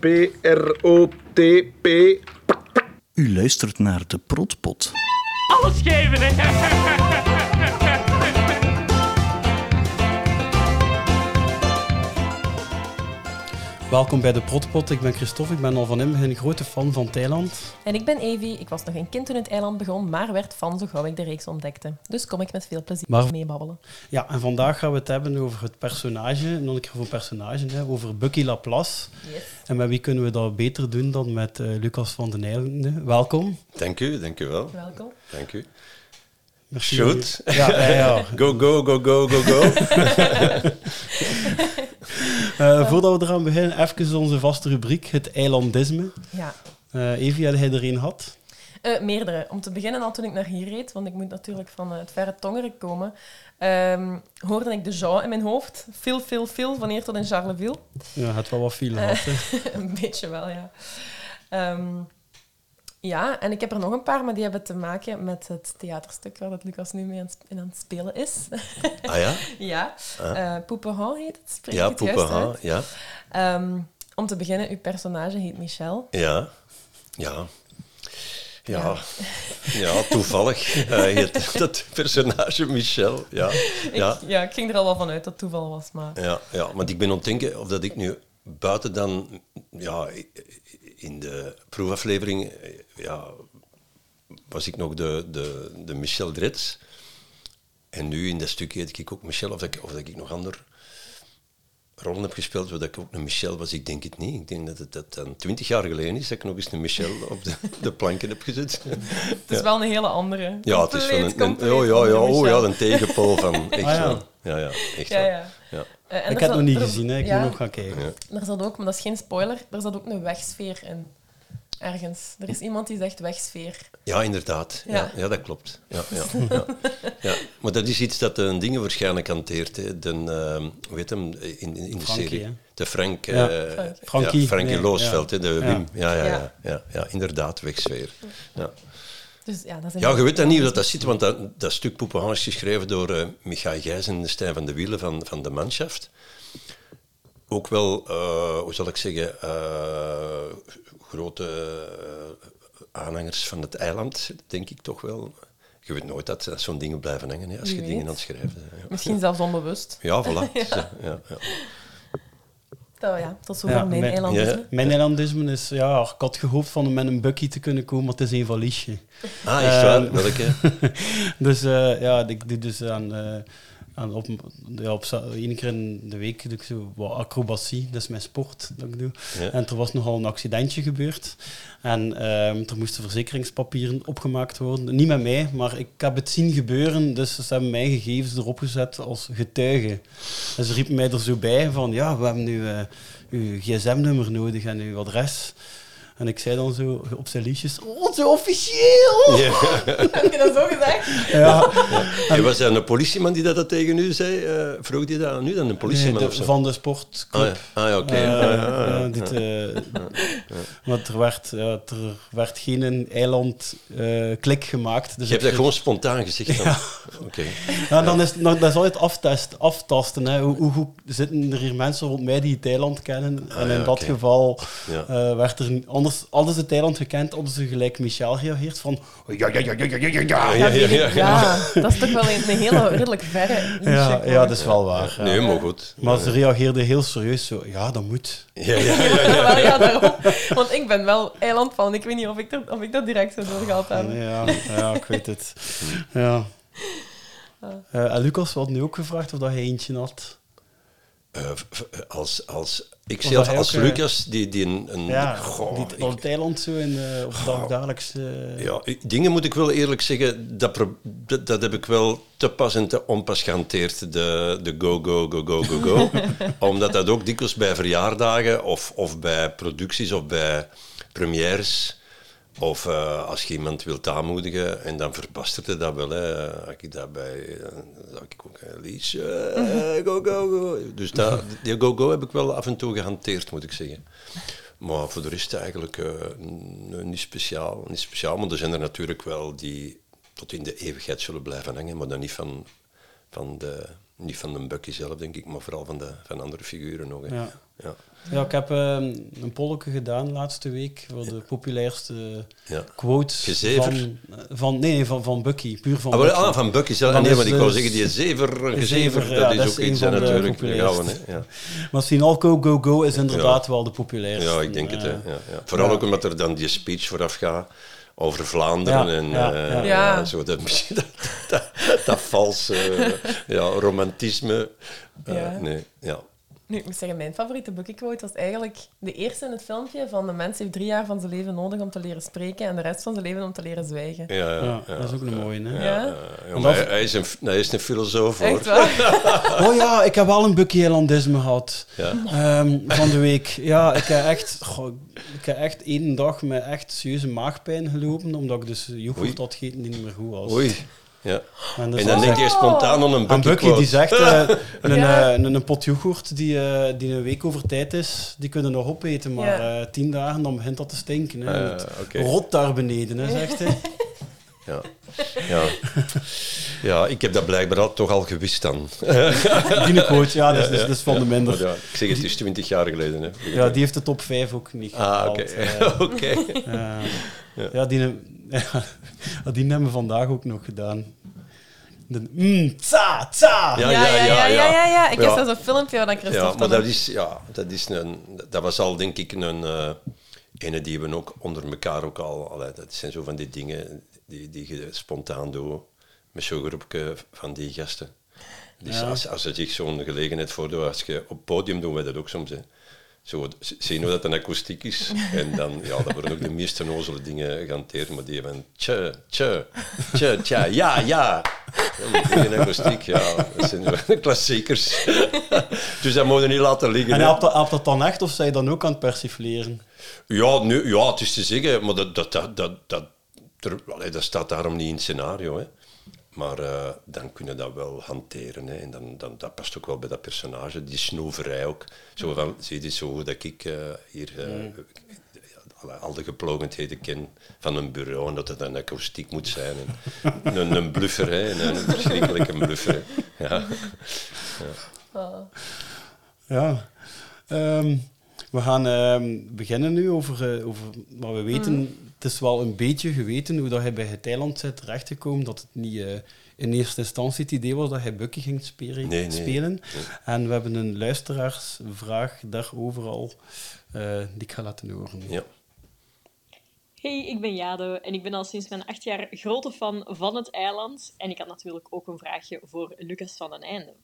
P-R-O-T-P. U luistert naar de Protpot. Alles geven, hè? Welkom bij de Protpot. Ik ben Christophe. Ik ben al van een grote fan van Thailand. En ik ben Evie. Ik was nog een kind toen het eiland begon, maar werd fan zo gauw ik de reeks ontdekte. Dus kom ik met veel plezier Maar- meebabbelen. Ja, en vandaag gaan we het hebben over het personage, nog een keer over personage, hè, over Bucky Laplace. Yes. En met wie kunnen we dat beter doen dan met eh, Lucas van den Eilende. Welkom. Dank u, dank u wel. Welkom. Dank u. Merci. Goed. Ja, ja, ja. Go, go, go, go, go, go. Eh, voordat we eraan beginnen, even onze vaste rubriek, het eilandisme. Ja. Evie, had jij er een gehad? Eh, meerdere. Om te beginnen al toen ik naar hier reed, want ik moet natuurlijk van het verre Tongeren komen, ehm, hoorde ik de Jean in mijn hoofd. Veel, veel, veel, van hier tot in Charleville. Ja, het wel wat file gehad. hè. een beetje wel, ja. Ehm, ja, en ik heb er nog een paar, maar die hebben te maken met het theaterstuk waar dat Lucas nu mee aan, het- in aan het spelen is. Ah ja? ja, Ah. eh heet het. Spreek Ja, het juist ja. Ehm, om te beginnen, uw personage heet Michel. Ja. Ja. Ja, ja toevallig heet dat personage Michel. Ja. Ja. Ik, ja, ik ging er al wel van uit dat het toeval was, maar... Ja, ja, want ik ben aan het denken of dat ik nu buiten dan ja, in de proefaflevering eh, ja, was ik nog de, de, de Michel Drets. En nu in dat stukje heet ik ook Michel, of dat, ik- of dat ik nog andere rollen heb gespeeld, waar ik ook een Michel was. Ik denk het niet. Ik denk dat het dat dan twintig jaar geleden is dat ik nog eens een Michel op de, de planken heb gezet. Het is wel een hele andere. Ja, het is van een, een, oh, ja, ja, oh, ja, een tegenpool van. Echt Ah, ja. wel. Ja, ja, echt Ja, wel. ja. Eh, en ik heb het nog niet er- gezien, hè. ik ja, moet nog gaan kijken. Ja. Er zat ook, maar dat is geen spoiler, er zat ook een wegsfeer in. Ergens. Er is iemand die zegt wegsfeer. Ja, inderdaad. Ja. Ja. Ja, dat klopt. Ja, ja, ja. ja. Maar dat is iets dat de dingen waarschijnlijk hanteert. Hè. De, ehm, hoe heet hem in, in, in de Frankie, serie? hè? De Frank... Ja. eh, Frankie. Frankie, Ja, Frankie nee, Loosveld, hè, de Ja. Wim. Ja, ja, ja. Ja. ja, ja, inderdaad, wegsfeer. Ja. Dus ja, dat ja, je weet dan niet hoe dat, dat zit, want dat, dat stuk Poepenhaan is geschreven door eh Michael Gijs en Stijn van de Wielen van, van de Manschaft. Ook wel, eh, hoe zal ik zeggen, eh, grote aanhangers van het eiland, denk ik toch wel. Je weet nooit dat, dat zo'n dingen blijven hangen hè, als je dingen aan het schrijven bent. Ja, Misschien zelfs onbewust. ja voilà. Ja, ja. Dat, ja, tot zover Ja, mijn eilandisme. ja. Mijn eilandisme is, ja, ik had gehoopt van met een Bucky te kunnen komen, maar het is een valiesje. Ah, echt Ehm, waar? Welke? Dus eh, ja, ik doe dus aan, aan op, ja, op één keer in de week doe ik zo wat acrobatie, dat is mijn sport dat ik doe. Ja. En er was nogal een accidentje gebeurd. En ehm, er moesten verzekeringspapieren opgemaakt worden. Niet met mij, maar ik heb het zien gebeuren, dus ze hebben mijn gegevens erop gezet als getuige. En ze riepen mij er zo bij van, ja, we hebben nu eh, uw gsm-nummer nodig en uw adres. En ik zei dan zo op zijn liedjes, oh, zo officieel! Ja. Heb je dat zo gezegd? Ja, En was dat een politieman die dat, dat tegen u zei? Eh, vroeg die dat aan u dan? Een politieman Nee, de- of zo? van de sportclub. Ah ja, ah, ja oké. Eh, ah, ja. dit, eh, Want er werd, er werd geen eiland-klik gemaakt. Dus Je hebt dat gewoon spontaan gezegd dan? Oké. Ja, dan is, dan, dat is altijd aftest, aftasten. Hè. Hoe, hoe goed zitten er hier mensen rond mij die het eiland kennen? Ah, en ja, in dat geval Ja. eh, werd er... Anders, hadden ze het eiland gekend, hadden ze gelijk Michel gereageerd van... Ja, ja, ja, ja, ja, ja, ja, ja. Ja, ja, ja, ja. dat is toch wel een, hele redelijk verre Ja, ja, dat is wel waar. ja. Nee, maar goed. Maar ze reageerde heel serieus zo, ja, dat moet. Ja, ja, ja. Ja, daarom. Want ik ben wel eiland van. Ik weet niet of ik, er, of ik dat direct zo doorgehad heb. Ja, ja, ik weet het. Ja. Eh, en Lucas had nu ook gevraagd of dat hij eentje had. Eh, als, als, ik zelf, als eh, Lucas, die, die een... een Ja, goh, die ik- op het eiland zo in, eh, op dag, dagelijks... ja, dingen moet ik wel eerlijk zeggen, dat, dat heb ik wel te pas en te onpas gehanteerd, de, de go, go, go, go, go, go. Omdat dat ook dikwijls bij verjaardagen of, of bij producties of bij premières Of eh, als je iemand wilt aanmoedigen, en dan verbasterde dat wel. Hè. Ik daarbij, eh, dan zou ik ook, eh, Lies, eh, go, go, go. Dus dat, die go-go heb ik wel af en toe gehanteerd, moet ik zeggen. Maar voor de rest eigenlijk niet, speciaal, niet speciaal. Maar er zijn er natuurlijk wel die tot in de eeuwigheid zullen blijven hangen, maar dan niet van, van de, Niet van de Bucky zelf, denk ik, maar vooral van, de, van andere figuren nog. Hè. Ja. Ja. Ja, ik heb ehm, een polletje gedaan laatste week voor de populairste Ja. quotes Gezever? van, van, nee, nee, van, van Bucky, puur van Ah, Bucky. ah, van Bucky zelf. Dan nee, want ik wou dus- zeggen, die zever, Gezever, dat is dat ook is een iets, hè, natuurlijk. Gouden, hè. Ja. Maar Sinal Go Go is inderdaad wel de populairste. ja, ik denk het. Hè. Eh, Ja, ja. Vooral ook omdat er dan die speech vooraf gaat over Vlaanderen Ja, en ja, eh, ja. Ja. zo dat, dat, dat, dat valse eh, ja, romantisme. Eh, Ja. Nee, ja. Nu, ik moet zeggen, mijn favoriete Bucky quote was eigenlijk de eerste in het filmpje van de mens heeft drie jaar van zijn leven nodig om te leren spreken en de rest van zijn leven om te leren zwijgen. Ja, ja, Ja, ja, dat is ook een mooie, hè? Ja? ja, ja, Want maar dat- hij, hij is een, hij is een filosoof, hoor. Echt waar? Oh ja, ik heb wel een Bucky Elandisme gehad. Ja. Ehm, van de week. Ja, ik heb echt, goh, ik heb echt één dag met echt serieuze maagpijn gelopen, omdat ik dus yoghurt had gegeten die niet meer goed was. Oei. Ja. En, dus En dan denk je spontaan aan een Bucky, aan Bucky die zegt, eh, een, Ja. eh, een, een pot yoghurt die, eh, die een week over tijd is, die kunnen nog opeten, maar eh, tien dagen dan begint dat te stinken. Hè. Het oké. Rot daar beneden, hè, zegt hij. Ja. Ja. ja, ik heb dat blijkbaar al, toch al gewist dan. Die quote, ja, dat is, dat is- dat van de minder. Ja, ik zeg, het is twintig jaar geleden. Hè. Ja, die heeft de top 5 ook niet Ah, gehaald. oké. eh. Oké. Eh, ja. die, ja, die hebben we vandaag ook nog gedaan. De, mm, tsa, tsa. Ja, Ja, ja, ja, ja, ja, ja. Ik heb Ja. zelfs een filmpje dan Christophe Ja, maar dat is, ja, dat is een... Dat was al, denk ik, een... eh ene die we ook onder elkaar ook al... Allee, dat zijn zo van die dingen die, die je spontaan doet met zo'n groepje van die gasten. Dus Ja. als, als er zich zo'n gelegenheid voordoet, als je op het podium doen we dat ook soms, hè. Zo, zien we dat een akoestiek is. En dan, ja, dat worden ook de meest nozele dingen gehanteerd, maar die van tje, tje, tje, tja, ja, ja. Dingen akoestiek, ja, dat zijn zo klassiekers. dus dat moet je niet laten liggen. En helpt dat, dat dan echt of zij dan ook aan het persifleren? Ja, nu, ja, het is te zeggen, maar dat, dat, dat, dat, dat, allee, dat staat daarom niet in het scenario. Hè. Maar eh, dan kunnen dat wel hanteren. Hè. En dan, dan, dat past ook wel bij dat personage. Die snoeverij ook. Zo van, zie je zo goed dat ik eh, hier eh, alle- al de geplogendheden ken van een bureau en dat het een akoestiek moet zijn. En een, een bluffer, hè. En een verschrikkelijke bluffer. Hè. Ja. Ja. Ehm, we gaan ehm, beginnen nu over, eh, over wat we weten. Het is wel een beetje geweten hoe dat hij bij het eiland zit terechtgekomen. Dat het niet eh, in eerste instantie het idee was dat hij Bucky ging spelen. Nee, nee. spelen. En we hebben een luisteraarsvraag daarover al, eh, die ik ga laten horen. Ja. Hey, ik ben Jade en ik ben al sinds mijn acht jaar grote fan van het eiland. En ik had natuurlijk ook een vraagje voor Lucas van den Einde.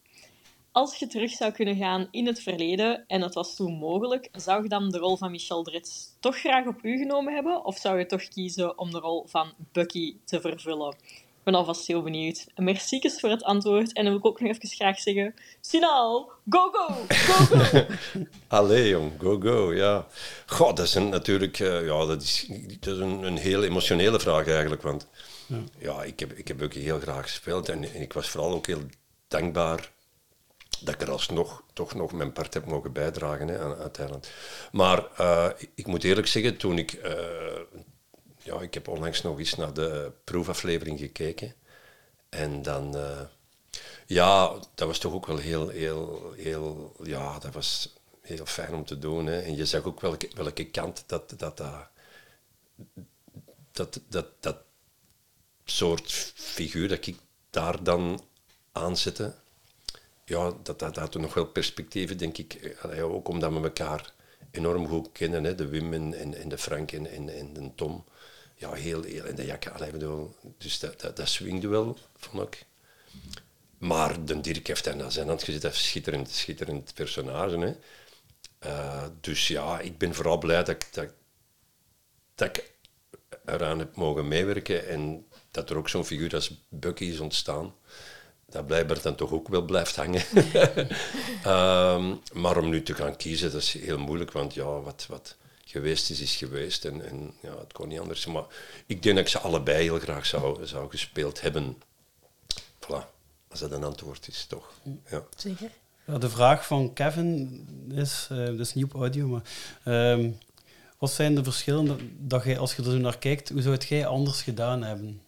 Als je terug zou kunnen gaan in het verleden, en het was toen mogelijk, zou je dan de rol van Michel Drits toch graag op u genomen hebben? Of zou je toch kiezen om de rol van Bucky te vervullen? Ik ben alvast heel benieuwd. Merci voor het antwoord. En dan wil ik ook nog even graag zeggen... Sinaal, go go, go go! Allee, jong, go, go, ja. Goh, dat is een, natuurlijk eh, ja, dat is, dat is een, een heel emotionele vraag eigenlijk. Want ja, ik, heb, ik heb ook heel graag gespeeld en, en ik was vooral ook heel dankbaar dat ik er alsnog toch nog mijn part heb mogen bijdragen hè, aan. Maar eh, ik, ik moet eerlijk zeggen, toen ik... eh, ja, ik heb onlangs nog eens naar de proefaflevering gekeken. En dan... eh, ja, dat was toch ook wel heel, heel, heel... Ja, dat was heel fijn om te doen. Hè. En je zag ook welke, welke kant dat dat, dat, dat, dat, dat soort figuur dat ik daar dan aanzette, ja, dat, dat had nog wel perspectieven, denk ik. Allee, ook omdat we elkaar enorm goed kennen, hè. de Wim en, de Frank en, en, en de Tom. Ja, heel, heel en de Jakke. Allee, dus dat, dat, dat swingde wel, vond ik. Maar de Dirk heeft daar zijn hand gezet. Dat is schitterend, schitterend personage. Hè. Eh, dus ja, ik ben vooral blij dat dat, dat ik eraan heb mogen meewerken en dat er ook zo'n figuur als Bucky is ontstaan. Dat blijkbaar dan toch ook wel blijft hangen. Ehm, maar om nu te gaan kiezen, dat is heel moeilijk, want ja, wat, wat geweest is, is geweest. En, en ja, het kon niet anders. Maar ik denk dat ik ze allebei heel graag zou, zou gespeeld hebben. Voilà, als dat een antwoord is, toch? Ja. Zeker. Ja, de vraag van Kevin is, eh dat is niet op audio, maar ehm, wat zijn de verschillen dat, dat jij, als je er zo naar kijkt, hoe zou het jij anders gedaan hebben?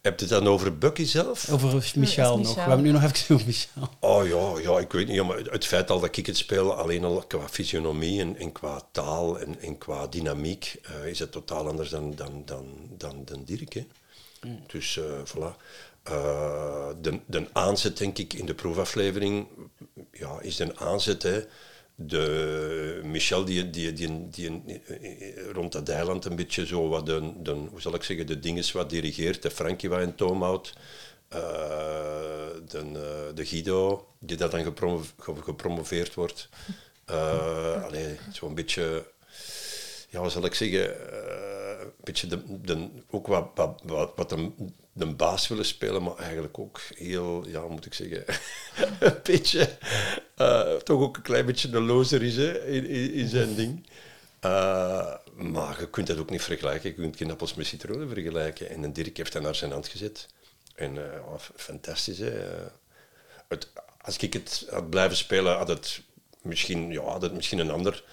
Heb je het dan over Bucky zelf? Over Michel Michel. nog. We hebben nu nog even over Michel. Oh ja, ja, ik weet niet. Ja, maar het feit al dat ik het speel, alleen al qua fysionomie en, en qua taal en, en qua dynamiek, eh, is het totaal anders dan, dan, dan, dan, dan Dirk. Hè. Dus eh voilà. Eh, de, de aanzet, denk ik, in de proefaflevering, ja, is een aanzet. Hè. De Michel, die, die, die, die, eh, rond dat eiland een beetje zo wat de, de, hoe zal ik zeggen, de dingen wat dirigeert. De Frankie wat in toom houdt. Eh, de, eh, de Guido, die dat dan gepromo- ge- gepromoveerd wordt. Eh allee, zo'n beetje, ja, wat zal ik zeggen, een beetje de, de, ook wat, wat, wat, wat de, de baas willen spelen, maar eigenlijk ook heel, ja, moet ik zeggen, een beetje, eh, toch ook een klein beetje de loser is in, in, zijn ding. Eh, maar je kunt dat ook niet vergelijken. Je kunt geen met citroenen vergelijken. En een Dirk heeft dat naar zijn hand gezet. En eh, f- fantastisch. Hè. Het, als ik het had blijven spelen, had het misschien, ja, had het misschien een ander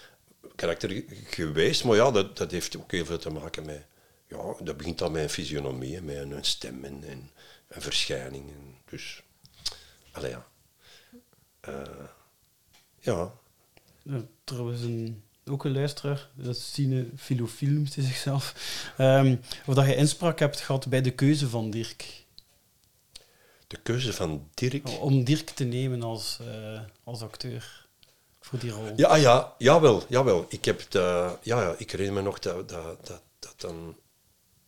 karakter ge- geweest. Maar ja, dat, dat heeft ook heel veel te maken met... Ja, dat begint al met een fysionomie, met een, stem en, en een verschijning. En dus, allee, ja. Eh, ja, Ja, trouwens, een, ook een luisteraar, dat is Sine Filofiel, noemt hij zichzelf. Ehm, of dat je inspraak hebt gehad bij de keuze van Dirk. de keuze van Dirk... Om Dirk te nemen als, eh, als acteur voor die rol. Ja, ja, jawel, jawel. Ik heb eh, ja, ja, ik herinner me nog dat, dat, dat, dat dan,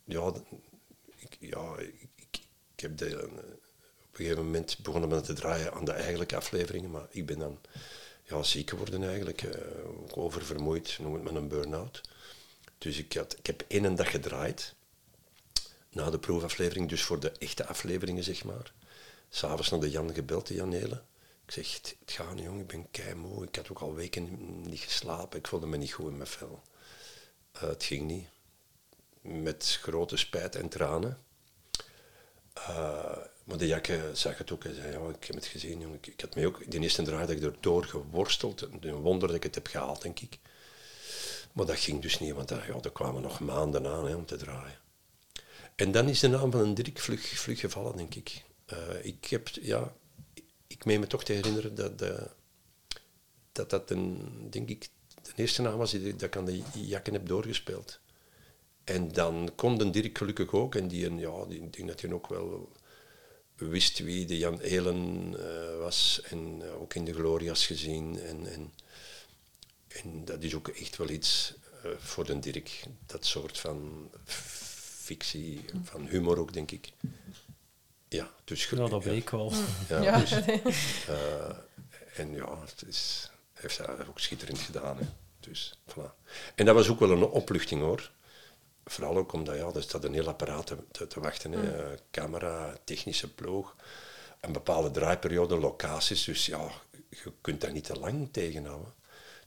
ja, ik, ja, ik, heb eh, op een gegeven moment begonnen met te draaien aan de eigenlijke afleveringen, maar ik ben dan ja, ziek geworden eigenlijk, eh, ook oververmoeid, noem het maar een burn-out. Dus ik, had, ik heb één dag gedraaid, na de proefaflevering, dus voor de echte afleveringen, zeg maar. S'avonds naar de Jan gebeld, de Jan Helen. Ik zeg, het gaat niet, jongen, ik ben keimoe. Ik had ook al weken niet geslapen. Ik voelde me niet goed in mijn vel. Eh, het ging niet. Met grote spijt en tranen. Eh, maar de jakke zag het ook ja, ik heb het gezien. Ik, had mij ook, die eerste draai dat ik erdoor geworsteld. Een wonder dat ik het heb gehaald, denk ik. Maar dat ging dus niet, want eh, ja, er kwamen nog maanden aan hè, om te draaien. En dan is de naam van een Dirk vlug, vlug gevallen, denk ik. Eh, ik heb, ja, ik meen me toch te herinneren dat dat, dat een, denk ik, de eerste naam was die dat ik aan de jakken heb doorgespeeld. En dan kon de Dirk gelukkig ook, en die, een- ja, die, ik denk dat hij ook wel wist wie de Jan Elen eh, was, en eh, ook in de Gloria's gezien. En, en, en dat is ook echt wel iets eh, voor de Dirk, dat soort van fictie, van humor ook, denk ik. Ja, dus Ja, gelukkig, dat bleek wel. Ja, Ja. dus, eh, en ja, het is, hij heeft dat ook schitterend gedaan. Hè. Dus, voilà. En dat was ook wel een opluchting hoor. Vooral ook omdat ja, er staat een heel apparaat te, te, te wachten. Hè. Eh, Camera, technische ploeg, een bepaalde draaiperiode, locaties. Dus ja, je kunt dat niet te lang tegenhouden.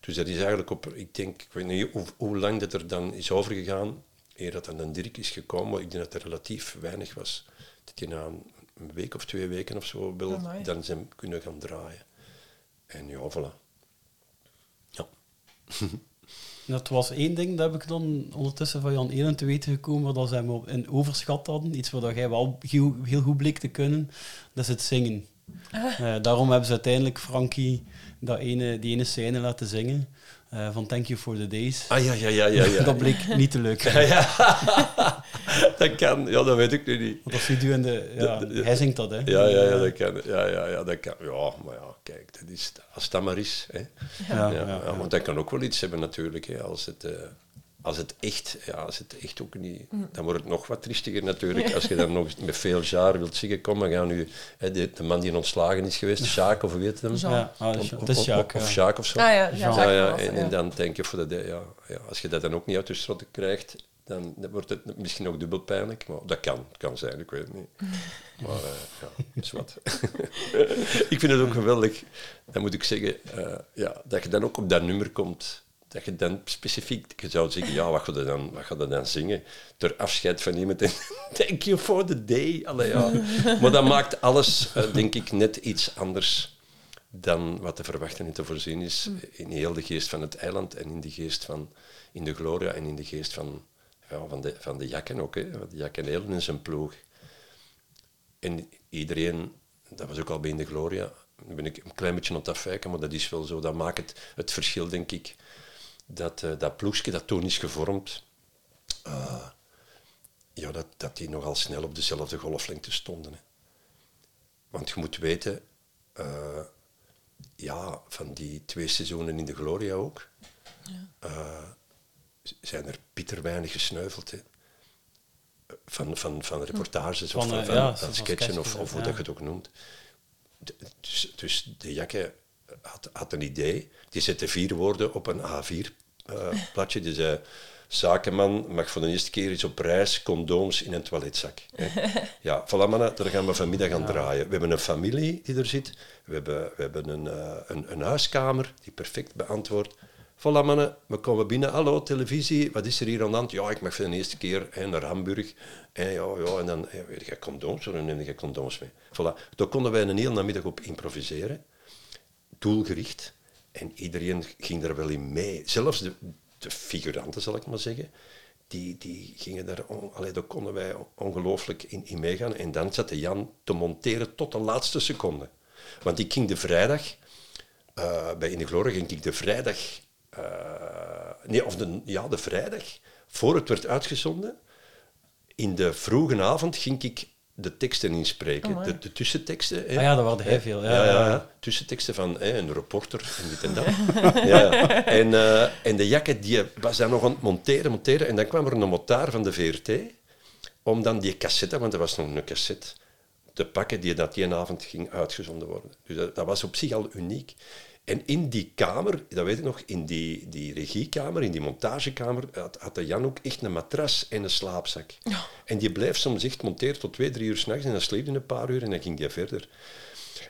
Dus dat is eigenlijk op, ik denk, ik weet niet hoe, hoe lang dat er dan is overgegaan, eer dat dan een Dirk is gekomen, ik denk dat er relatief weinig was. Dat je na een een week of twee weken of zo wil, Amai. dan zijn kunnen gaan draaien. En ja, voilà. Ja. Dat was één ding, dat heb ik dan ondertussen van Jan Elen te weten gekomen, dat ze hem in overschat hadden. Iets wat jij wel heel, heel goed bleek te kunnen, dat is het zingen. Eh, daarom hebben ze uiteindelijk Frankie dat ene, die ene scène laten zingen, eh, van Thank You For The Days. Ah ja, ja, ja, ja. ja. Dat bleek niet te lukken. ja, ja. dat kan, ja, dat weet ik nu niet. Want als je in de... Ja, De- de- hij zingt dat, hè. Ja, ja, ja, dat kan. Ja, ja, ja, dat kan. Ja, maar ja, kijk, dat is, als dat maar is. Hè. Ja, Ja, ja, ja, ja. want dat kan ook wel iets hebben natuurlijk. Hè, als, het, eh, als het echt, ja, als het echt ook niet... Dan wordt het nog wat triestiger natuurlijk. Als je dan nog met veel jaar wilt zeggen, kom, we gaan nu... Hè, de, de man die ontslagen is geweest, Sjaak of weet je hem? Ja, ah, Of- het is of- Jacques, Of. Sjaak zo. Ah ja, ja, Jean. Ja, en, dan denk je, voor de, ja, ja, als je dat dan ook niet uit de schrotten krijgt, dan, dan wordt het misschien ook dubbel pijnlijk. Maar dat kan, kan zijn, ik weet het niet. Maar eh, ja, is wat. ik vind het ook geweldig, dan moet ik zeggen, eh, ja, dat je dan ook op dat nummer komt. Dat je dan specifiek, je zou zeggen, ja, wat ga je dan, wat ga je dan zingen? Ter afscheid van iemand thank you for the day. Allee, ja. Maar dat maakt alles, eh, denk ik, net iets anders dan wat te verwachten en te voorzien is in heel de geest van het eiland en in de geest van in de Gloria en in de geest van, ja, van, de, van de Jakken ook. De Jakken Helen in zijn ploeg. en iedereen, dat was ook al bij in de Gloria, ben ik een klein beetje aan het afwijken, maar dat is wel zo. Dat maakt het, het verschil, denk ik, dat eh, dat ploegje dat toen is gevormd, eh, ja, dat, dat die nogal snel op dezelfde golflengte stonden. Hè. Want je moet weten, eh, ja, van die twee seizoenen in de Gloria ook, eh, zijn er bitter weinig gesneuveld. Hè. Van, van, van reportages of Van, van, ja, van van sketchen of, of hoe ja. dat je het ook noemt. De- Dus, dus de Jakke had, had een idee. Die zette vier woorden op een A4-platje. die zei, zakenman mag voor de eerste keer eens op reis condooms in een toiletzak. Hè. Ja, voilà mannen, daar gaan we vanmiddag aan draaien. We hebben een familie die er zit. We hebben, we hebben een, eh, een, een huiskamer die perfect beantwoordt. Voilà mannen, we komen binnen. Hallo, televisie, wat is er hier aan de hand? Ja, ik mag voor de eerste keer hè, naar Hamburg. En, ja, ja, en dan weet je condooms, dan neem je condooms mee. Voilà. Daar konden wij een hele namiddag op improviseren doelgericht. En iedereen ging er wel in mee. Zelfs de, de figuranten, zal ik maar zeggen. Die, die gingen daar, on, daar konden wij ongelooflijk in, in meegaan. En dan zat de Jan te monteren tot de laatste seconde. Want ik ging de vrijdag, eh, bij In de Glorie ging ik de vrijdag, eh, nee, of de, ja, de vrijdag, voor het werd uitgezonden, in de vroege avond ging ik de teksten inspreken, de, de tussenteksten. hè. Ah ja, dat waren heel veel. Ja, Ja, ja. Tussenteksten van hè, een reporter en dit en dat. ja. En, eh, en de jakke die was dan nog aan het monteren, monteren. En dan kwam er een motaar van de VRT om dan die cassette, want er was nog een cassette, te pakken die dat die avond ging uitgezonden worden. Dus dat, dat was op zich al uniek. En in die kamer, dat weet ik nog, in die, die regiekamer, in die montagekamer, had, had de Jan ook echt een matras en een slaapzak. En die bleef soms echt monteren tot twee, drie uur s'nachts en dan sliep hij een paar uur en dan ging hij verder.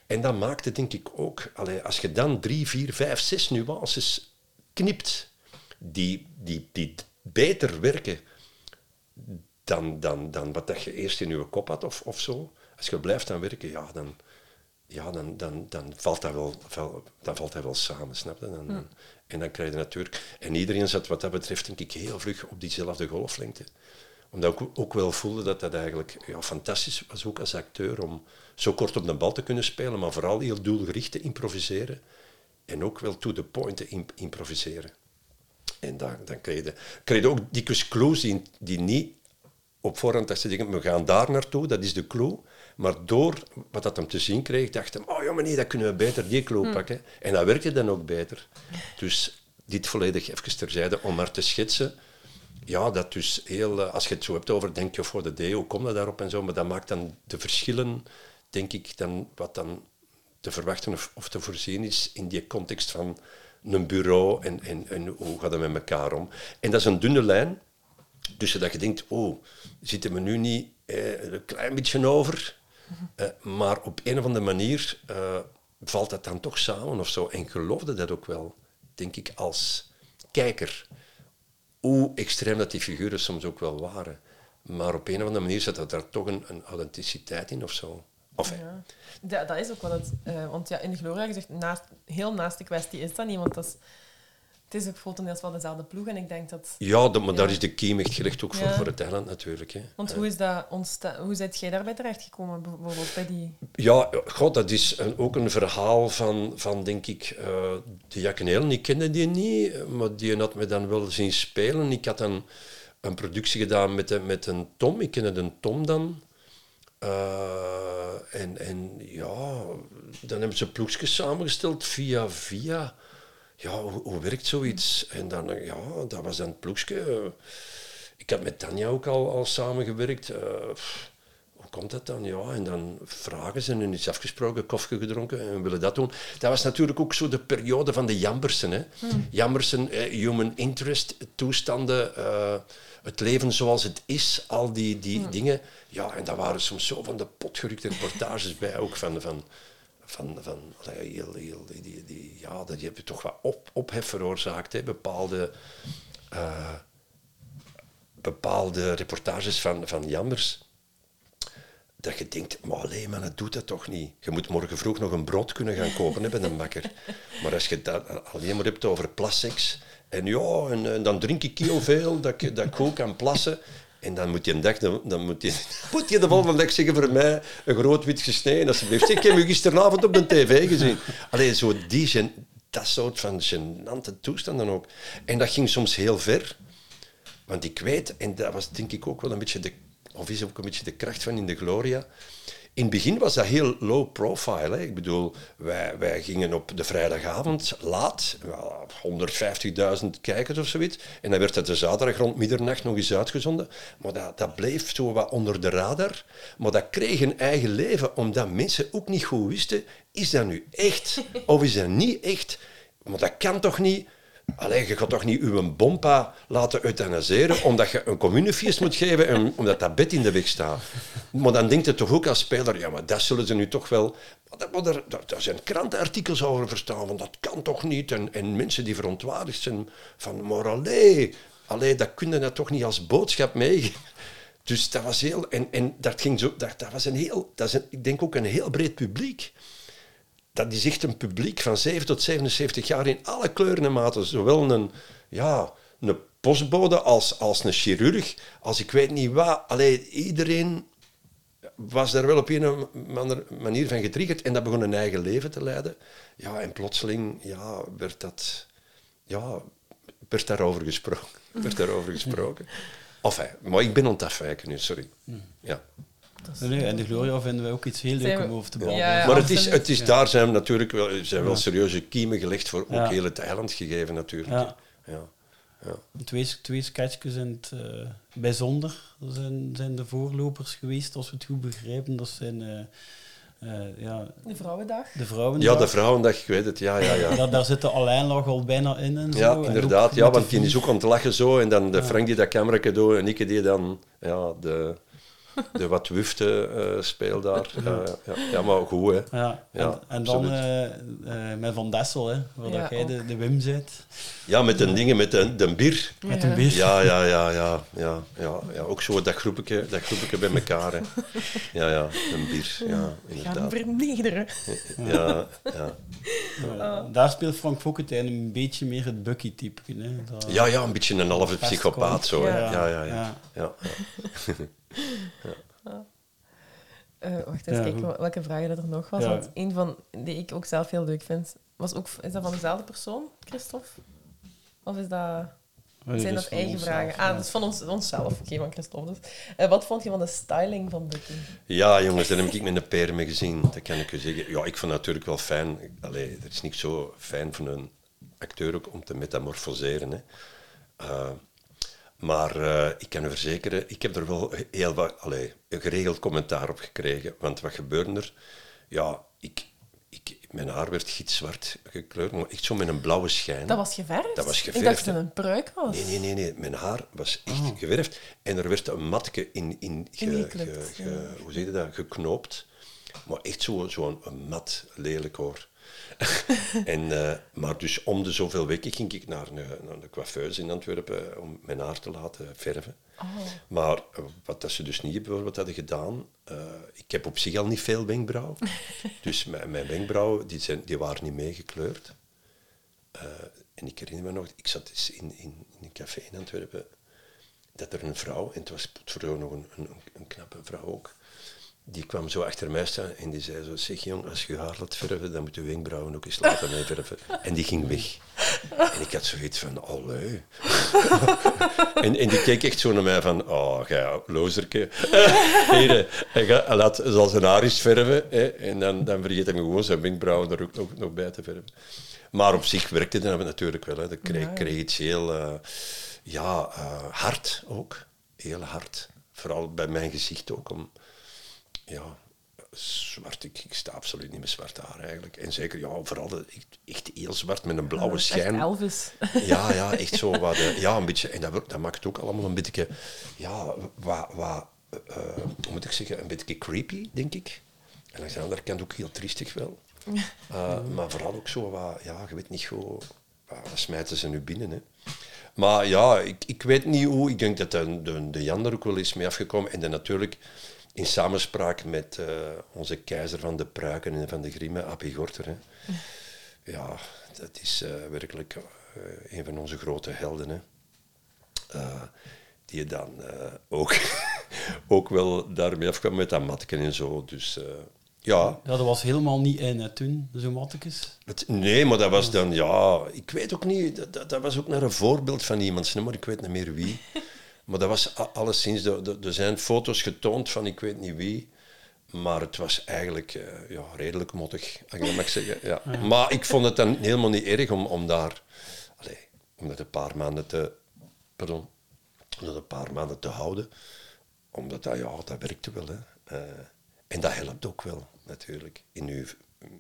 En dat maakte denk ik ook, allee, als je dan drie, vier, vijf, zes nuances knipt, die, die, die beter werken dan, dan, dan wat dat je eerst in je kop had of, of zo. Als je blijft aan werken, ja, dan, ja, dan, dan, dan, valt dat wel, dan valt dat wel samen, snap je? En dan krijg je natuurlijk... En iedereen zat wat dat betreft, denk ik, heel vlug op diezelfde golflengte. Omdat ik ook wel voelde dat dat eigenlijk ja, fantastisch was, ook als acteur, om zo kort op de bal te kunnen spelen, maar vooral heel doelgericht te improviseren. En ook wel to the point te imp- improviseren. En dan, dan krijg, je, je ook dikwijls clues die, die niet op voorhand dat ze denken, we gaan daar naartoe, dat is de clue. Maar door wat dat hem te zien kreeg, dacht hij, oh ja, maar nee, dat kunnen we beter die clue pakken. En dat werkte dan ook beter. Dus dit volledig even terzijde om maar te schetsen. Ja, dat dus heel, eh, als je het zo hebt over, denk je voor de D, hoe kom je daarop en zo, maar dat maakt dan de verschillen, denk ik, dan, wat dan te verwachten of, of te voorzien is in die context van een bureau en, en, en hoe gaat het met elkaar om. En dat is een dunne lijn, tussen dat je denkt, oh, zitten we nu niet eh, een klein beetje over? Eh, maar op een of andere manier eh, valt dat dan toch samen of zo. En geloofde dat ook wel, denk ik, als kijker. Hoe extreem dat die figuren soms ook wel waren. Maar op een of andere manier zat daar toch een, een authenticiteit in of zo. Of, Ja. Ja, dat is ook wel het. eh, want ja, in de Gloria gezegd, heel naast de kwestie is dat niet, want dat is, het is ook grotendeels wel dezelfde ploeg. En ik denk dat... Ja, dat, maar daar is de kiem echt gelegd ook voor, Ja. voor het eiland natuurlijk. Hè. Want hoe is dat ontstaan? Hoe zijt jij daarbij terechtgekomen, bijvoorbeeld bij die... Ja, god, dat is een, ook een verhaal van, van denk ik, eh de Jakkeneel. Ik kende die niet, maar die had me dan wel zien spelen. Ik had dan een productie gedaan met, een- met een Tom. Ik kende een Tom dan. Eh, en, en ja, dan hebben ze ploegjes samengesteld via via. Ja, hoe, hoe werkt zoiets? En dan, eh, ja, dat was dan het ploegje. Ik had met Tanja ook al, al samengewerkt. Eh, hoe komt dat dan? Ja, en dan vragen ze en is afgesproken, koffie gedronken en willen dat doen. Dat was natuurlijk ook zo de periode van de Jambersen. Hè. Jambersen, eh, human interest, toestanden, het leven zoals het is, al die, die dingen. Ja, en daar waren soms zo van de potgerukte reportages bij, ook van... van van, van heel, heel, die, die, die, ja, dat je toch wat op, ophef veroorzaakt, hè, bepaalde, eh, bepaalde reportages van, van Jambers. Dat je denkt, maar alleen maar dat doet dat toch niet. Je moet morgen vroeg nog een brood kunnen gaan kopen hè, bij een bakker. Maar als je dat alleen maar hebt over plasseks, en ja, en, en dan drink ik heel veel, dat ik, dat ik goed kan plassen. En dan moet je een dag, dan, moet, je, moet je de volgende dag zeggen voor mij een groot wit gesneden, alsjeblieft. Ik heb u gisteravond op de tv gezien. Alleen zo die, gen- dat soort van gênante toestanden ook. En dat ging soms heel ver. Want ik weet, en dat was denk ik ook wel een beetje de, of is ook een beetje de kracht van in de Gloria. In het begin was dat heel low profile. Hè. Ik bedoel, wij, wij gingen op de vrijdagavond laat, wel, 150.000 kijkers of zoiets. En dan werd dat de zaterdag rond middernacht nog eens uitgezonden. Maar dat, dat bleef zo wat onder de radar. Maar dat kreeg een eigen leven, omdat mensen ook niet goed wisten, is dat nu echt of is dat niet echt? Maar dat kan toch niet? Allee, je gaat toch niet uw bompa laten euthanaseren omdat je een communefeest moet geven en omdat dat bed in de weg staat. Maar dan denkt je toch ook als speler, ja, maar dat zullen ze nu toch wel... Daar, zijn krantenartikels over verstaan, van dat kan toch niet? En, en mensen die verontwaardigd zijn van, maar allee, dat kun je dat toch niet als boodschap meegeven? Dus dat was heel... En, en dat ging zo... Dat, dat was een heel... Dat is ik denk ook een heel breed publiek dat is echt een publiek van 7 tot 77 jaar in alle kleuren en maten. Zowel een, ja, een postbode als, als een chirurg, als ik weet niet wat. Allee, iedereen was daar wel op een manier van getriggerd en dat begon een eigen leven te leiden. Ja, en plotseling ja, werd, dat, ja, werd daarover gesproken. Werd daarover gesproken. Enfin, maar ik ben ontafwijken nu, sorry. Ja. Nee, nee, en de Gloria vinden wij ook iets heel leuk we- om over te babbelen. ja, maar het is, het is, daar zijn natuurlijk wel, zijn wel serieuze kiemen gelegd voor ook Ja. heel het eiland gegeven natuurlijk. Ja. Ja. Twee, twee sketchjes in het eh, bijzonder zijn, zijn de voorlopers geweest, als we het goed begrijpen. Dat zijn eh, eh, ja, De Vrouwendag. de vrouwen. ja, de vrouwendag, ik weet het, ja, ja, ja. Daar, daar zit de Alain nog al bijna in. En zo. Ja, En inderdaad. Ja, want die is ook aan het lachen zo. En dan de Frank die dat camera doet en ik die dan ja, de, de wat wufte eh speel daar. Ja, ja. ja, maar goed, hè. Ja, en, Ja, en dan absoluut. eh, eh, met Van Dessel, hè, waar Ja, dat jij de, de Wim zit. Ja, met de dingen, met de, de bier. Met Ja. een bier. Ja, ja, ja, ja, ja, ja, ja. Ook zo dat groepje, dat groepje bij elkaar. Hè. Ja, ja, een bier. Ja, Gaan inderdaad. vernederen. Ja, ja. Ja, Daar speelt Frank Fokkentijn een beetje meer het Bucky-type. hè. Dat- ja, ja, een beetje een halve psychopaat zo. hè. Ja. Ja, ja, ja. Ja. Eh, wacht Ja, eens kijken wel- welke vragen dat er nog was. Ja. Want een van die ik ook zelf heel leuk vind, was ook, is dat van dezelfde persoon, Christophe? Of is dat, Nee, zijn dat van eigen onszelf, vragen? ja. Ah, dat is van ons, onszelf. Oké, van Christophe dus. Eh, wat vond je van de styling van Bucky? Ja, jongens, daar heb ik met een peer mee gezien. Dat kan ik u zeggen. Ja, ik vond het natuurlijk wel fijn. Allee, er is niet zo fijn voor een acteur ook om te metamorfoseren. Hè. Eh, maar eh, ik kan u verzekeren, ik heb er wel heel wat, een geregeld commentaar op gekregen. Want wat gebeurde er? Ja, ik, ik, mijn haar werd gitzwart gekleurd, maar echt zo met een blauwe schijn. Dat was geverfd? Dat was Ik dacht geverfd, dat het een pruik was. Nee, nee, nee, nee. Mijn haar was echt Oh. geverfd. En er werd een matje in, in ge, Ingeklipt, ge- ge- hoe zeg je dat? geknoopt. Maar echt zo'n zo een mat, lelijk hoor. en, eh, maar dus om de zoveel weken ging ik naar een, naar de coiffeuse in Antwerpen om mijn haar te laten verven. Maar eh, wat dat ze dus niet bijvoorbeeld hadden gedaan, eh, ik heb op zich al niet veel wenkbrauw. dus mijn, mijn wenkbrauwen die zijn, die waren niet meegekleurd. Eh, en ik herinner me nog, ik zat eens in, in, in een café in Antwerpen, dat er een vrouw, en het was potverdorie nog een, een, een knappe vrouw ook, die kwam zo achter mij staan en die zei zo, zeg jong, als je je haar laat verven, dan moet je wenkbrauwen ook eens laten meeverven. En die ging weg. En ik had zoiets van, allee. en, en die keek echt zo naar mij van, oh, gij lozerke. Hier, hij, gaat, hij laat zal zijn haar eens verven hè, en dan, dan vergeet hij gewoon zijn wenkbrauwen er ook nog, nog bij te verven. Maar op zich werkte dat natuurlijk wel. Hè. Dat kreeg, kreeg iets heel eh, ja, eh, hard ook. Heel hard. Vooral bij mijn gezicht ook. Om, ja, zwart. Ik, ik sta absoluut niet met zwart haar eigenlijk. En zeker, ja, vooral de- echt, echt heel zwart met een blauwe schijn. Elvis. Ja, ja, echt zo wat. eh, ja, een beetje. En dat, dat maakt het ook allemaal een beetje. Ja, wat. wat eh, hoe moet ik zeggen? Een beetje creepy, denk ik. En langs de andere kant ook heel triestig wel. Eh, maar vooral ook zo wat. Ja, je weet niet goed. Wat, wat smijten ze nu binnen, hè? Maar ja, ik, ik weet niet hoe. Ik denk dat de, de, de Jan er ook wel is mee afgekomen. En dan natuurlijk in samenspraak met eh, onze keizer van de pruiken en van de grimmen, Appie Gorter. Hè. Ja, dat is eh, werkelijk eh, een van onze grote helden. Hè. Eh, die dan eh, ook, ook wel daarmee afkwam met dat matken en zo. Dus eh, ja, Ja, dat was helemaal niet in hè, toen, zo'n mattekes. het- nee, maar dat was dan, ja, ik weet ook niet, dat, dat, dat was ook naar een voorbeeld van iemand, maar ik weet niet meer wie. Maar dat was alleszins, er zijn foto's getoond van ik weet niet wie. Maar het was eigenlijk eh, ja, redelijk mottig, als ik dat mag zeggen. Ja. Maar ik vond het dan helemaal niet erg om, om daar, allee, om dat een paar maanden te, pardon, om dat een paar maanden te houden. Omdat dat, ja, dat werkte wel. Hè. Eh, en dat helpt ook wel, natuurlijk, in uw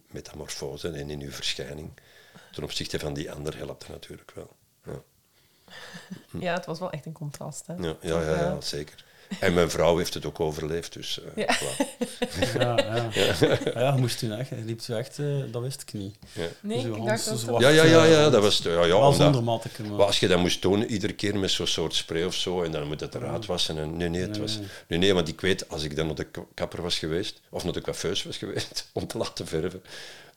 metamorfose en in uw verschijning. Ten opzichte van die ander helpt dat natuurlijk wel. Ja, het was wel echt een contrast. Hè. ja, ja, ja, ja, zeker. En mijn vrouw heeft het ook overleefd, dus... eh, Ja. Ja, ja. ja. ja, je moest toen echt, liep zo echt, eh, dat wist ik niet. Ja. Nee, Zo ik dacht zwart. Ja, ja, ja, eh, ja, dat was... Ja, ja, Wel zonder matteke, maar... Als je dat moest tonen, iedere keer met zo'n soort spray of zo, en dan moet het eruit wassen. En nee, nee, het Nee, was, nee. nee, want ik weet, als ik dan naar de kapper was geweest, of naar de coiffeuse was geweest, om te laten verven,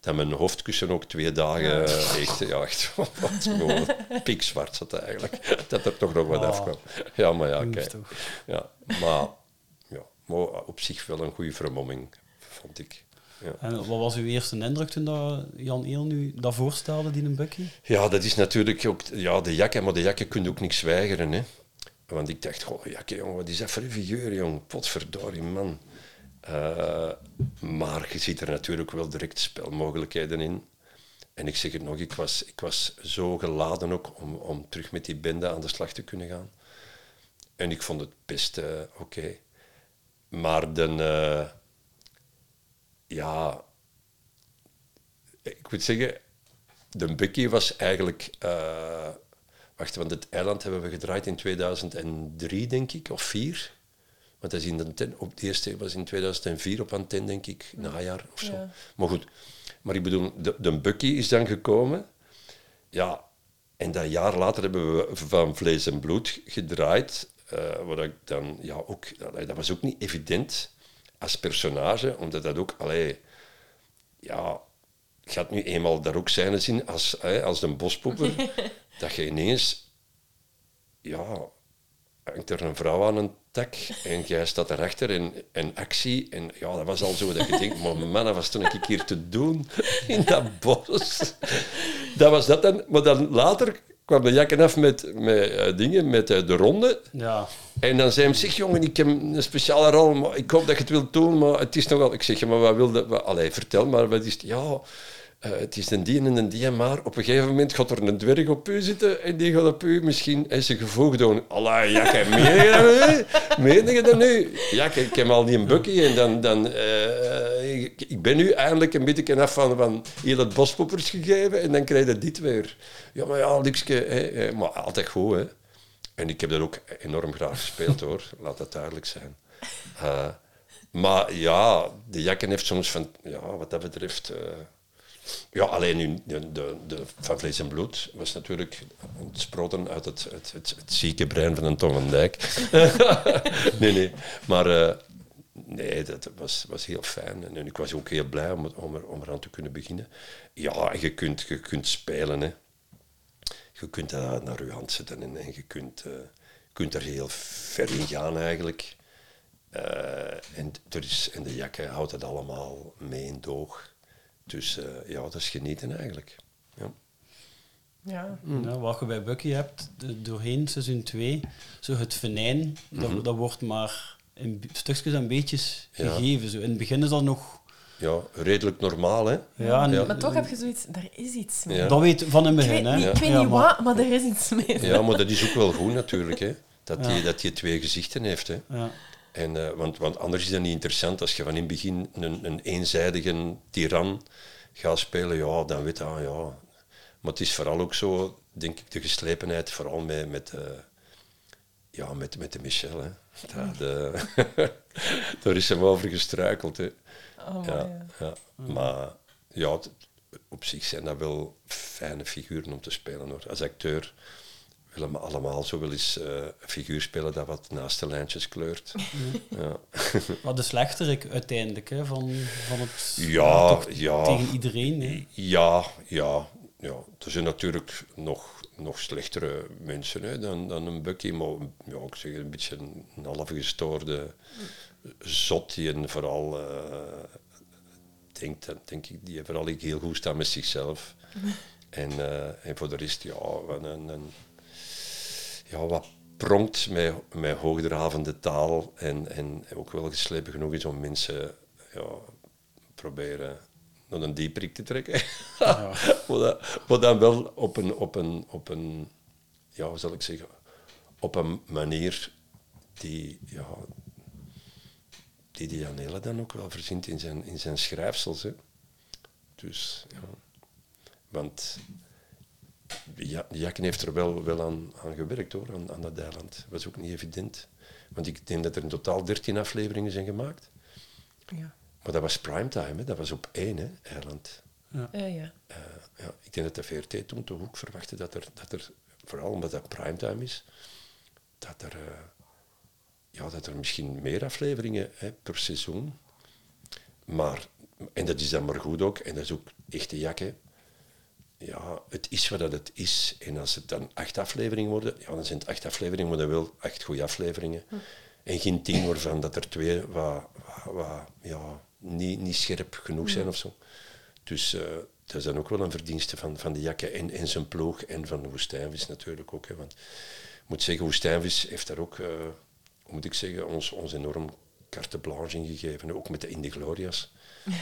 dat mijn hoofdkussen ook twee dagen eh, echt, ja, echt gewoon pikzwart zat eigenlijk. Dat er toch nog wat Oh. afkwam. Ja, maar ja, kijk. Ja, maar, ja, maar op zich wel een goede vermomming, vond ik. Ja. En wat was uw eerste indruk toen dat Jan Eel nu dat voorstelde, die een Bucky? Ja, dat is natuurlijk ook ja, de jakken, maar de jakken kun je ook niks weigeren. Hè. Want ik dacht, goh, jakken, jongen, wat is dat voor een figuur, jong? Potverdorie, man. Eh, maar je ziet er natuurlijk wel direct spelmogelijkheden in. En ik zeg het nog, ik was, ik was zo geladen ook om, om terug met die bende aan de slag te kunnen gaan. En ik vond het best eh, oké. Maar dan, eh, ja, ik moet zeggen, de Bucky was eigenlijk. wacht, want het eiland hebben we gedraaid in 2003, denk ik, of 4. Want dat is in de op, de eerste was in 2004 op antenne, denk ik, najaar of zo. Ja. Maar goed, maar ik bedoel, de, de Bucky is dan gekomen. Ja, en dat jaar later hebben we van Vlees en Bloed gedraaid. eh wat ik dan, ja, ook, dat was ook niet evident als personage, omdat dat ook, allee, ja, gaat nu eenmaal daar ook zijn zien als, hè, als een bospoeper, dat je ineens, ja, hangt er een vrouw aan een tak en jij staat erachter en, en actie. En ja, dat was al zo dat je denkt, maar man, was toen ik hier te doen in dat bos? Dat was dat dan. Maar dan later kwam de jakken af met, met eh, dingen, met eh, de ronde. Ja, En dan zei hij, zeg jongen, ik heb een speciale rol, maar ik hoop dat je het wilt doen, maar het is nogal... Ik zeg, maar wat wilde... Allee, vertel maar, wat is het? Ja, eh, het is een die en een die, maar op een gegeven moment gaat er een dwerg op u zitten en die gaat op u misschien eens een gevoeg doen. Allee, Jakke, meen je dat nu? Nu? Jakke, ik heb al die een bukkie en dan... dan eh, ik, ik ben nu eindelijk een beetje af van, van heel het bospoppers gegeven en dan krijg je dit weer. Ja, maar ja, hè, maar altijd goed, hè. En ik heb dat ook enorm graag gespeeld hoor, laat dat duidelijk zijn. Eh, maar ja, de Jakken heeft soms van, ja, wat dat betreft. Ja, alleen nu, de, de, de van Vlees en Bloed was natuurlijk ontsproten uit het, het, het, zieke brein van een Tom van Dijk. nee, nee, maar eh, nee, dat was, was heel fijn. En, ik was ook heel blij om, om, er, om eraan te kunnen beginnen. Ja, en je kunt, je kunt spelen, hè je kunt dat naar je hand zetten en, je kunt, eh, kunt er heel ver in gaan eigenlijk. Eh, en, er is, de jakke houdt het allemaal mee in doog. Dus eh, ja, dat is genieten eigenlijk. Ja. Ja. ja, wat je bij Bucky hebt, de- doorheen seizoen 2, zo het venijn, Mhm. dat, dat wordt maar in stukjes en beetjes Ja. gegeven. Zo. In het begin is dat nog... ja, redelijk normaal, hè? Ja. Maar toch heb je zoiets, er is iets mee. Ja. Dat weet van in het Ik weet begin, niet, hè. ik weet Ja, niet maar- wat, maar er is iets mee. Ja, maar dat is ook wel goed natuurlijk, hè? Dat Ja. hij dat die twee gezichten heeft. Hè? En, eh, want, want anders is dat niet interessant. Als je van in het begin een, een eenzijdige tiran gaat spelen, ja, dan weet je, ah, ja. Maar het is vooral ook zo, denk ik, de geslepenheid, vooral met, met, eh, ja, met, met de Michel. Hè. Dat, eh, daar is hem over gestruikeld. Hè. Oh, Ja, maar, ja. Maar ja, op zich zijn dat wel fijne figuren om te spelen. Hoor. Als acteur willen we allemaal zo wel eens eh, een figuur spelen dat wat naast de lijntjes kleurt. Ja. Maar de slechterik uiteindelijk, hè, van, van het... Ja, toch ja. Tegen iedereen, hè. Ja, ja, ja. Er zijn natuurlijk nog, nog slechtere mensen hè, dan, dan een Bucky, maar ja, ik zeg een beetje een, een half gestoorde zot die en vooral eh, denkt, denk ik, die vooral heel goed staat met zichzelf. En, eh, en voor de rest, ja, wat een, een, ja, wat pronkt met, met hoogdravende taal en, en ook wel geslepen genoeg is om mensen ja, proberen naar een dieperik te trekken. maar, dat, maar dan wel op een, op een, op een, ja, hoe zal ik zeggen, op een manier die, ja, die die Jan Hele dan ook wel verzint in zijn, in zijn schrijfsels. Hè. Dus, ja. Want ja, Jakken heeft er wel, wel aan, aan gewerkt hoor, aan, aan dat eiland. Dat was ook niet evident. Want ik denk dat er in totaal 13 afleveringen zijn gemaakt. Ja. Maar dat was primetime, hè. dat was op één hè, eiland. Eh, ja. Eh, ja, ik denk dat de VRT toen toch ook verwachtte dat er, dat er vooral omdat dat primetime is, dat er, eh, ja, dat er misschien meer afleveringen hè, per seizoen. Maar, en dat is dan maar goed ook, en dat is ook echte jakken. Ja, het is wat dat het is. En als het dan acht afleveringen worden, ja, dan zijn het acht afleveringen, maar dan wel echt goede afleveringen. En geen tien waarvan dat er twee wat, wat, wat, ja, niet, niet scherp genoeg zijn of zo. Dus eh, dat is dan ook wel een verdienste van, van de jakken en, en zijn ploeg en van de woestijnvis natuurlijk ook. Hè. Want ik moet zeggen, woestijnvis heeft daar ook, hoe moet ik zeggen, ons, ons enorm carte blanche in gegeven. Ook met de Indiglorias.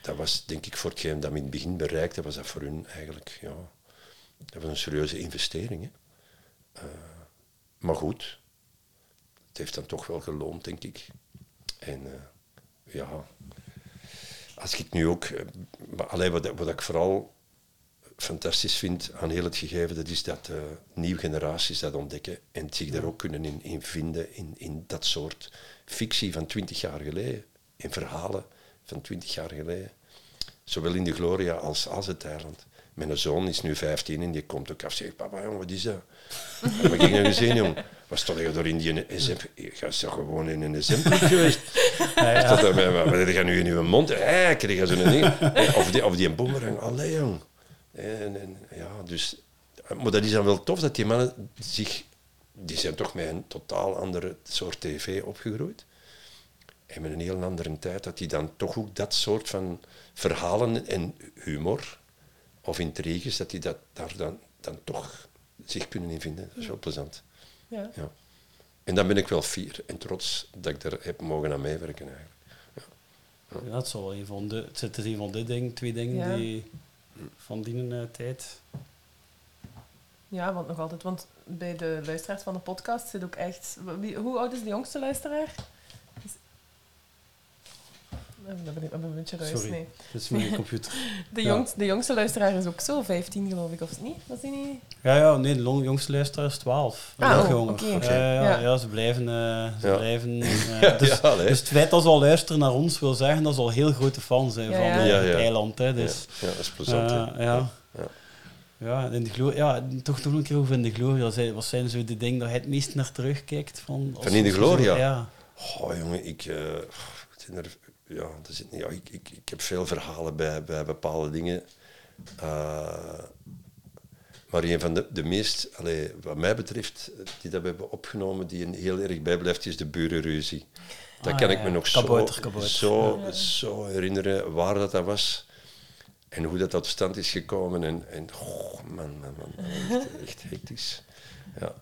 dat was denk ik voor hetgeen dat we in het begin bereikten, was dat voor hun eigenlijk, ja, dat was een serieuze investering. Hè. Eh, maar goed, het heeft dan toch wel geloond, denk ik. En eh, ja, als ik nu ook, eh, maar alleen wat, wat ik vooral fantastisch vind aan heel het gegeven, dat is dat nieuwe generaties dat ontdekken en zich daar ook kunnen in, in vinden, in, in dat soort fictie van twintig jaar geleden, in verhalen van twintig jaar geleden. Zowel in de Gloria als, als het eiland. Mijn zoon is nu 15 en die komt ook af en zegt, papa, jong, wat is dat? Heb ik nou gezien, jong? Wat stond je door in die SM? Je is toch gewoon in een SM geweest? Met, wat heb je nu in je mond? Hé, kreeg je zo'n ding. Eh, Of die, of die een boemerang. Allee, jong. En, en, ja, dus... Maar dat is dan wel tof dat die mannen zich... Die zijn toch met een totaal andere soort tv opgegroeid. En met een heel andere tijd, dat die dan toch ook dat soort van verhalen en humor of intriges, dat die dat daar dan, dan toch zich kunnen in vinden. Dat is wel plezant. Ja. Ja. En dan ben ik wel fier en trots dat ik er heb mogen aan meewerken eigenlijk. Ja, het, is wel een van de, het is een van de dingen, twee dingen Ja. die van die eh, tijd. ja, want nog altijd. Want bij de luisteraars van de podcast zit ook echt... Wie, hoe oud is de jongste luisteraar? Eh, Dat ben ik een beetje ruis, Sorry, nee. dat is mijn computer. De, Ja. jongst, de jongste luisteraar is ook zo, 15 geloof ik, of niet? Was die niet? Ja, ja, nee, de jongste luisteraar is 12. Ah, Nog oh, jonger. oké. Ja, ja, ja, Ja. ja, ze blijven... eh, ze Ja. blijven eh, dus, dus het feit dat ze al luisteren naar ons wil zeggen dat ze al heel grote fans zijn Ja, van ja. Ja, het ja. eiland. Hè, dus, ja, ja, dat is plezant. eh, ja. Ja. Ja, in de Gloria, ja, toch nog een keer over in de Gloria. Wat zijn zo de dingen dat hij het meest naar terugkijkt? Van, Van In de Gloria? Ja. Oh, jongen, ik, het zijn er, ja, er zit, ja, ik, ik, ik heb veel verhalen bij, bij bepaalde dingen. Eh, maar een van de, de meest, allee, wat mij betreft, die dat we hebben opgenomen, die een heel erg bijblijft, is de burenruzie. Dat Ah, kan ja, ik me nog Kabouter, zo, kabouter. zo, zo herinneren waar dat, dat was. En hoe dat tot stand is gekomen. En, en oh, man, man, man, echt, echt hectisch. Ja.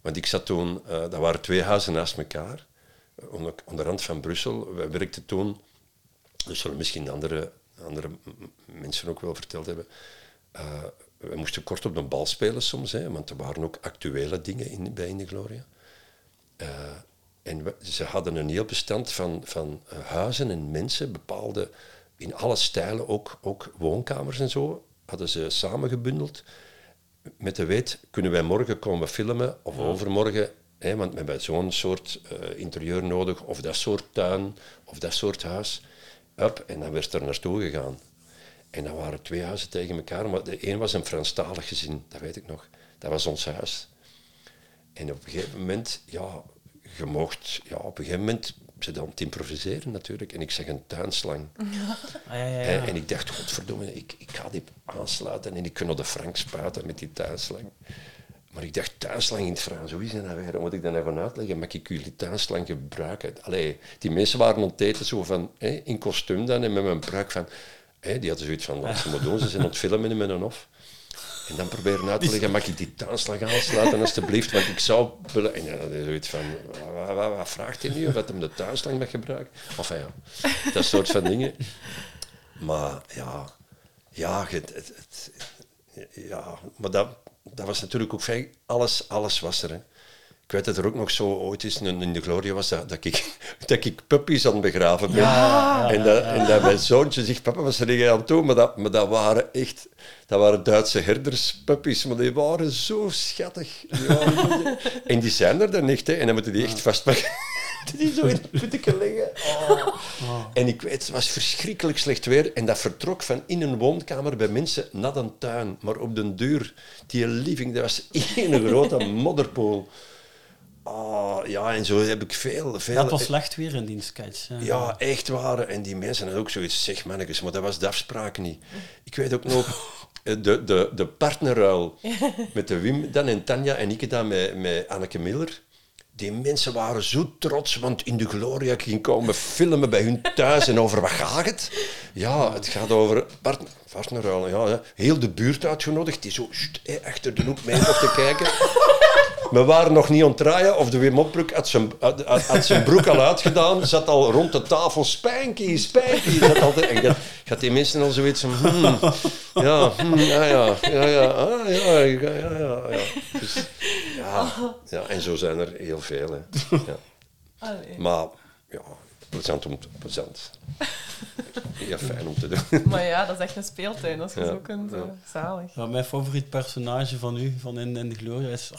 Want ik zat toen, eh dat waren twee huizen naast elkaar, eh, onder, onder rand van Brussel. Wij werkten toen, dat zullen misschien andere, andere mensen ook wel verteld hebben. eh, we moesten kort op de bal spelen soms, hè, want er waren ook actuele dingen in, bij In de Gloria. Eh, en we- ze hadden een heel bestand van, van eh, huizen en mensen, bepaalde, in alle stijlen, ook, ook woonkamers en zo, hadden ze samengebundeld. Met de weet, kunnen wij morgen komen filmen of overmorgen, hè, want we hebben zo'n soort interieur nodig, of dat soort tuin, of dat soort huis. Up, en dan werd er naartoe gegaan. En dan waren twee huizen tegen elkaar, maar de een was een Franstalig gezin, dat weet ik nog. Dat was ons huis. En op een gegeven moment, ja, je mocht, ja, op een gegeven moment ze dan te improviseren natuurlijk. En ik zeg een tuinslang. Ah, ja, ja. En ik dacht, godverdomme, ik, ik ga die aansluiten en ik kan de Frank spuiten met die tuinslang. Maar ik dacht, tuinslang in het Frans, hoe is dat nou weer? Dan moet ik nou gaan uitleggen? Mag ik jullie tuinslang gebruiken? Allee, die mensen waren aan het eten zo van, in kostuum dan en met mijn pruik van... Die hadden zoiets van, wat ze moeten doen, ze zijn aan het filmen met hof. En dan proberen uit te leggen, mag ik die tuinslag aansluiten alstublieft? Want ik zou... En dan is zoiets van, wat, vraagt hij nu? Of dat hem de tuinslang mag gebruiken? Of ja, dat soort van dingen. Maar ja, ja, het- ja maar dat, dat was natuurlijk ook vrij... Alles, alles was er, hè. Ik weet dat er ook nog zo ooit eens in de Gloria was dat, dat, ik, dat ik puppies aan het begraven ben. en, dat, en dat mijn zoontje zegt, papa, wat er jij aan doen? Maar dat, maar dat waren echt... Dat waren Duitse herderspuppies, maar die waren zo schattig. Ja, en die zijn er dan echt, hè. En dan moeten die echt vastpakken. Die zo in het putteke liggen. Oh. En ik weet, het was verschrikkelijk slecht weer. En dat vertrok van in een woonkamer bij mensen naar een tuin. Maar op den duur, die living, dat was één grote modderpool. Ah, ja, en zo heb ik veel... veel Dat was slecht weer in die sketch. ja, echt waar. En die mensen hadden ook zoiets, zeg mannetjes, maar dat was de afspraak niet. Ik weet ook nog, eh, de, de, de partnerruil met de Wim dan en Tanja en ik dan met, met Anneke Miller. Die mensen waren zo trots, want in de Gloria ging komen filmen bij hun thuis. En over wat gaat het? Ja, het gaat over. Ja, heel de buurt uitgenodigd, die zo achter de hoek mee te kijken. We waren nog niet aan het draaien of de Wim Opbroek had zijn, had, zijn broek al uitgedaan, zat al rond de tafel, spijnkie, spijnkie. Zat al te- en gaat, gaat die mensen al zoiets van, hmm, ja, hmm, ja, ja, ja, ja, ah, ja, ja, ja, ja, ja. Dus, ja, ja, en zo zijn er heel veel. Hè. Ja. Maar ja, plezant om te, plezant. Ja, fijn om te doen. Maar ja, dat is echt een speeltuin, Ja, zo kunt. ja. eh, zalig. Ja, mijn favoriet personage van u, van in, in de Gloria, is,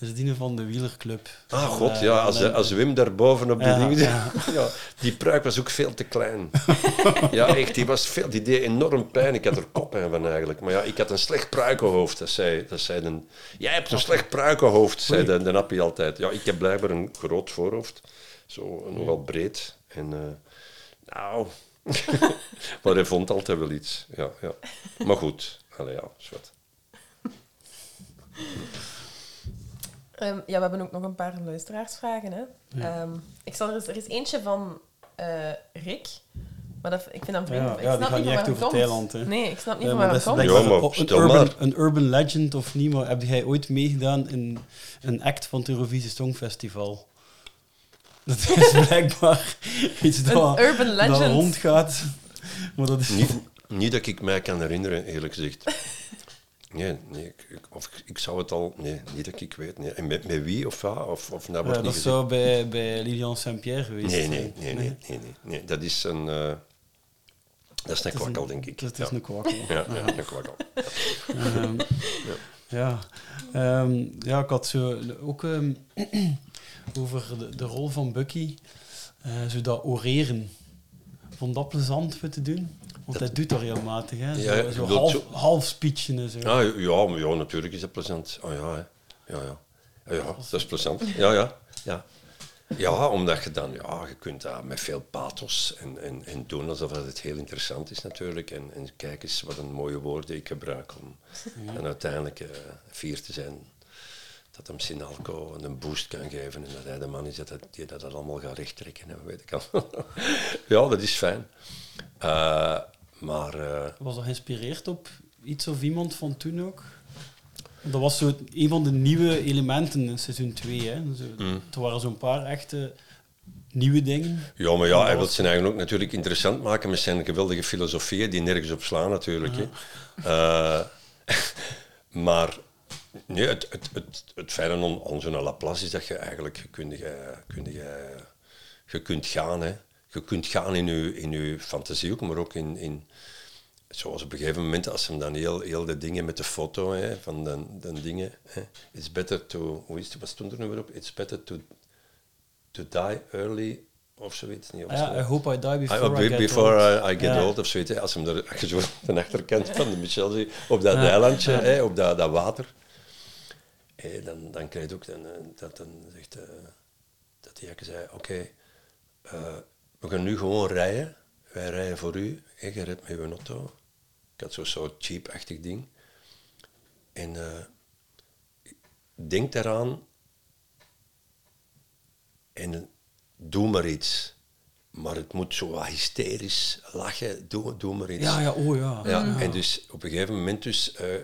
is die van de wielerclub. Ah, Van, god, eh, ja, als, de- als Wim daarboven op die Ja, dingen... ja. Ja, die pruik was ook veel te klein. Ja, echt, die, was veel, die deed enorm pijn. Ik had er koppijn van eigenlijk. Maar ja, ik had een slecht pruikenhoofd. Dat zei, dat zei de, Jij hebt een slecht pruikenhoofd, zei de, de appie altijd. Ja, ik heb blijkbaar een groot voorhoofd. Zo, nogal breed. En, eh, nou... maar hij vond altijd wel iets. Ja, ja. Maar goed, allee, ja, is Ehm, ja, we hebben ook nog een paar luisteraarsvragen. Hè? Ehm, ik zal er, eens, er is eentje van eh, Rick. Maar dat, ik vind dat vreemd. Ja, ik ja, die snap gaat niet niet van echt waar over het komt. Thailand, hè. Nee, ik snap niet Ja, van maar waar dat het komt. Ja, blijkbaar maar een, urban, een urban legend of niet, maar heb jij ooit meegedaan in een act van het Eurovisie Songfestival? Dat is blijkbaar iets dat, urban dat rondgaat. Maar dat is... Niet, niet dat ik mij kan herinneren, eerlijk gezegd. Nee, nee ik, of ik, zou het al... Nee, niet dat ik weet. Nee. En met, met wie of wat? Of, of dat Ja, wordt dat niet gezegd. zou bij, bij Lilian Saint-Pierre geweest Nee, nee, nee, nee, nee, nee, nee. Dat is een... eh, dat is een is kwakkel, denk ik. Het is ja. een kwakkel. Ja, ja, een kwakkel. Ehm, ja. Ehm, ja, ik had zo ook ehm, over de, de rol van Bucky, eh, zo dat oreren. Vond dat plezant voor te doen? Want hij doet dat regelmatig, hè? Zo, Ja, zo half, zo- half speechen en zo. Ja, ja, maar ja, natuurlijk is dat plezant. Oh ja, hè. ja, ja. Ja, ja, dat is plezant. Ja, ja, ja. Ja, omdat je dan, ja, je kunt dat met veel pathos en, en, en doen alsof het heel interessant is natuurlijk. En, en kijk eens wat een mooie woorden ik gebruik om dan uiteindelijk eh, fier te zijn dat hem Sinalco een boost kan geven en dat hij de man is dat, die dat, dat allemaal gaat rechttrekken. En weet ik al. ja, dat is fijn. Eh, maar... eh, Was dat geïnspireerd op iets of iemand van toen ook? Dat was zo een van de nieuwe elementen in seizoen 2. Hè? Zo, Mm. Er waren zo'n paar echte nieuwe dingen. Ja, maar ja, hij wil zijn eigen ook natuurlijk interessant maken met zijn geweldige filosofieën die nergens op slaan natuurlijk. hè. Eh, maar nee, het, het, het, het fijne aan, aan zo'n Laplace is dat je eigenlijk je kunt, je, kunt, je, je kunt gaan. Hè. Je kunt gaan in je, in je fantasie ook, maar ook in, in... Zoals op een gegeven moment, als hem dan heel, heel de dingen met de foto hè, van de, de dingen... Hè, it's better to... Hoe is het, wat stond er nu weer op? It's better to, to die early of zoiets. Niet, of Ah ja, zo. I hope I die I- before I, get before old. I, I get Ja. old of zoiets. hè. Als hem er, als je zo de achterkant van de Michel ziet, op dat Ja. eilandje, hè, op dat, dat water, hè, dan, dan krijg je ook eh, dat dan zegt, eh, dat zei, oké, eh, we gaan nu gewoon rijden. Wij rijden voor u. En je rijdt met uw auto. Ik had zo'n soort cheap-achtig ding. En eh, denk daaraan en doe maar iets. Maar het moet zo wat hysterisch lachen. Doe, doe maar iets. Ja, ja, oh ja. Ja, en dus op een gegeven moment dus eh, eh,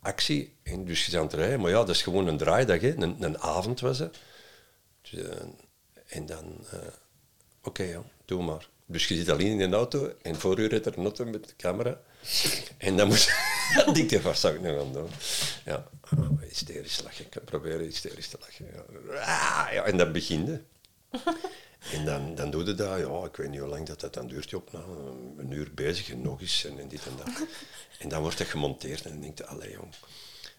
actie. En dus je bent aan het rijden. Maar ja, dat is gewoon een draaidag. Hè. Een, een avond was het. Dus, eh, en dan... Oké, ja, doe maar. Dus je zit alleen in een auto en voor u rijdt er een auto met de camera. En dan moet dan denk je, wat zou ik nu gaan doen? Ja, ah, hysterisch lachen. Ik ga proberen hysterisch te lachen. Ja. Ah, ja, en dan begint. En dan, dan doe je dat, ja, ik weet niet hoe lang dat, dat dan duurt, je op, nou, een uur bezig en nog eens en, en dit en dat. En dan wordt dat gemonteerd en dan denk je, allee jong,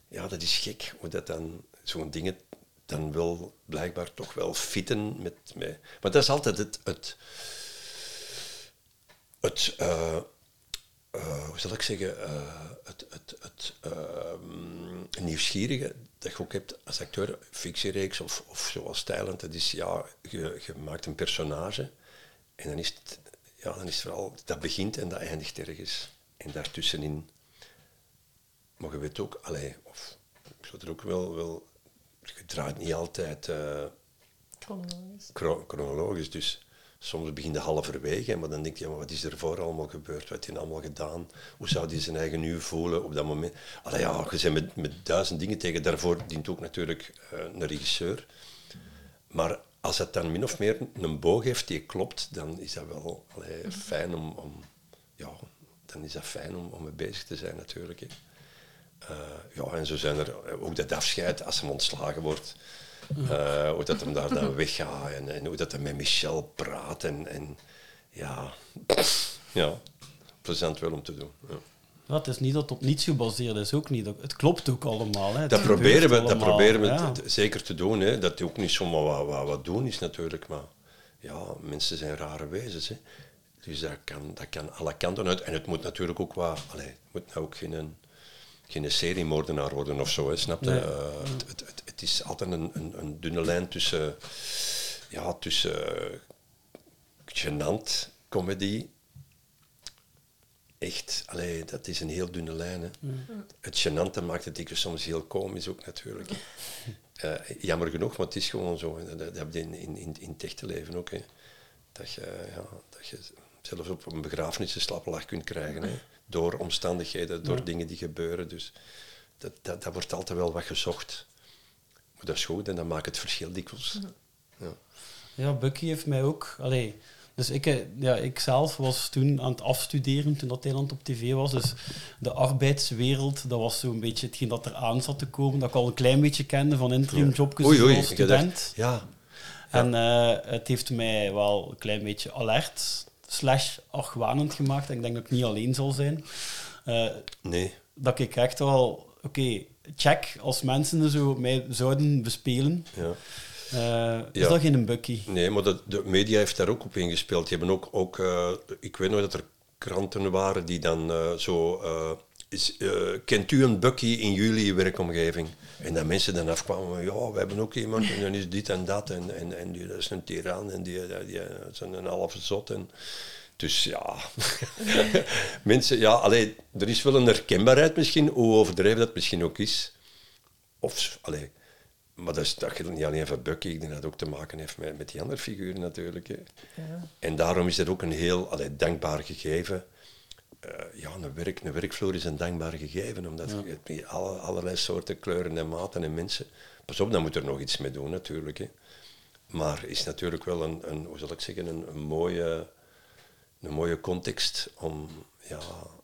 ja, dat is gek hoe dat dan, zo'n dingen dan wel blijkbaar toch wel fitten met mij. Maar dat is altijd het, het, het eh, eh, hoe zal ik zeggen, eh, het, het, het ehm, nieuwsgierige dat je ook hebt als acteur, fictiereeks of, of zoals Thailand, dat is ja, je, je maakt een personage en dan is het, ja, dan is het vooral, dat begint en dat eindigt ergens. En daartussenin, maar je weet ook, allee, of ik zou er ook wel, wel je draait niet altijd eh, Chronologisch. chro- chronologisch. Dus soms begin je halverwege, maar dan denk je, maar wat is er voor allemaal gebeurd? Wat heeft hij allemaal gedaan? Hoe zou hij zijn eigen nu voelen op dat moment? Allee, ja, je bent met, met duizend dingen tegen. Daarvoor dient ook natuurlijk eh, een regisseur. Maar als het dan min of meer een boog heeft die klopt, dan is dat wel fijn om, om... Ja, dan is dat fijn om, om mee bezig te zijn natuurlijk. Eh, ja, en zo zijn er ook dat afscheid als hem ontslagen wordt. Eh, hoe dat hem daar dan weggaat en, en hoe dat hij met Michel praat. En, en ja, ja, plezant wel om te doen. Ja. Ja, het is niet dat het op niets gebaseerd is, ook niet. Het klopt ook allemaal. Hè. Dat proberen we, dat proberen we ja. zeker te doen. Hè. Dat ook niet zomaar wat, wat, wat doen is natuurlijk. Maar ja, mensen zijn rare wezens. Hè. Dus dat kan, dat kan alle kanten uit. En het moet natuurlijk ook wat... Allee, het moet nou ook geen, geen seriemoordenaar worden of zo. Hè, snap je? Nee. Eh, het, het, het, het is altijd een, een, een dunne lijn tussen... Ja, tussen... gênant, comedy echt, allee, dat is een heel dunne lijn. Hè. Het gênante maakt het dikwijls soms heel komisch ook natuurlijk. Eh, jammer genoeg, maar het is gewoon zo. hè. Dat, heb je in, in, in, in het echte leven ook. Hè. Dat, je, ja, dat je zelfs op een begrafenis een slappe lach kunt krijgen. Hè. Door omstandigheden, door dingen die gebeuren. Dus dat, dat, dat wordt altijd wel wat gezocht. Dat is goed en dat maakt het verschil dikwijls. Ja. Ja, Bucky heeft mij ook... Allee, dus ik, eh, ja, ik zelf was toen aan het afstuderen toen dat Nederland op tv was. Dus de arbeidswereld, dat was zo'n beetje hetgeen dat er aan zat te komen. Dat ik al een klein beetje kende van interim jobjes Oei, oei, als student. Ja, En eh, het heeft mij wel een klein beetje alert slash argwanend gemaakt. En ik denk dat ik niet alleen zal zijn. Eh, nee. dat ik echt wel... Oké, check, als mensen zo mij zouden bespelen, Ja. eh, is Ja. dat geen Bucky. Nee, maar de, de media heeft daar ook op ingespeeld. Die hebben ook, ook eh, ik weet nog dat er kranten waren die dan eh, zo... is, kent u een Bucky in jullie werkomgeving? En dat mensen dan afkwamen, ja, we hebben ook iemand en dan is dit en dat en, en, en die, dat is een tiran en die, die, die is een halve zot. En, dus ja, mensen, ja, allee, er is wel een herkenbaarheid misschien, hoe overdreven dat misschien ook is. Of, allee, maar dat, is, dat geldt niet alleen voor Bucky, ik denk dat het ook te maken heeft met, met die andere figuren natuurlijk. Hè. En daarom is dat ook een heel allee, dankbaar gegeven. Eh, ja, een, werk, een werkvloer is een dankbaar gegeven, omdat je hebt met alle, allerlei soorten kleuren en maten en mensen. Pas op, dan moet er nog iets mee doen natuurlijk. Hè. Maar is natuurlijk wel een, een hoe zal ik zeggen, een, een mooie, een mooie context om, ja,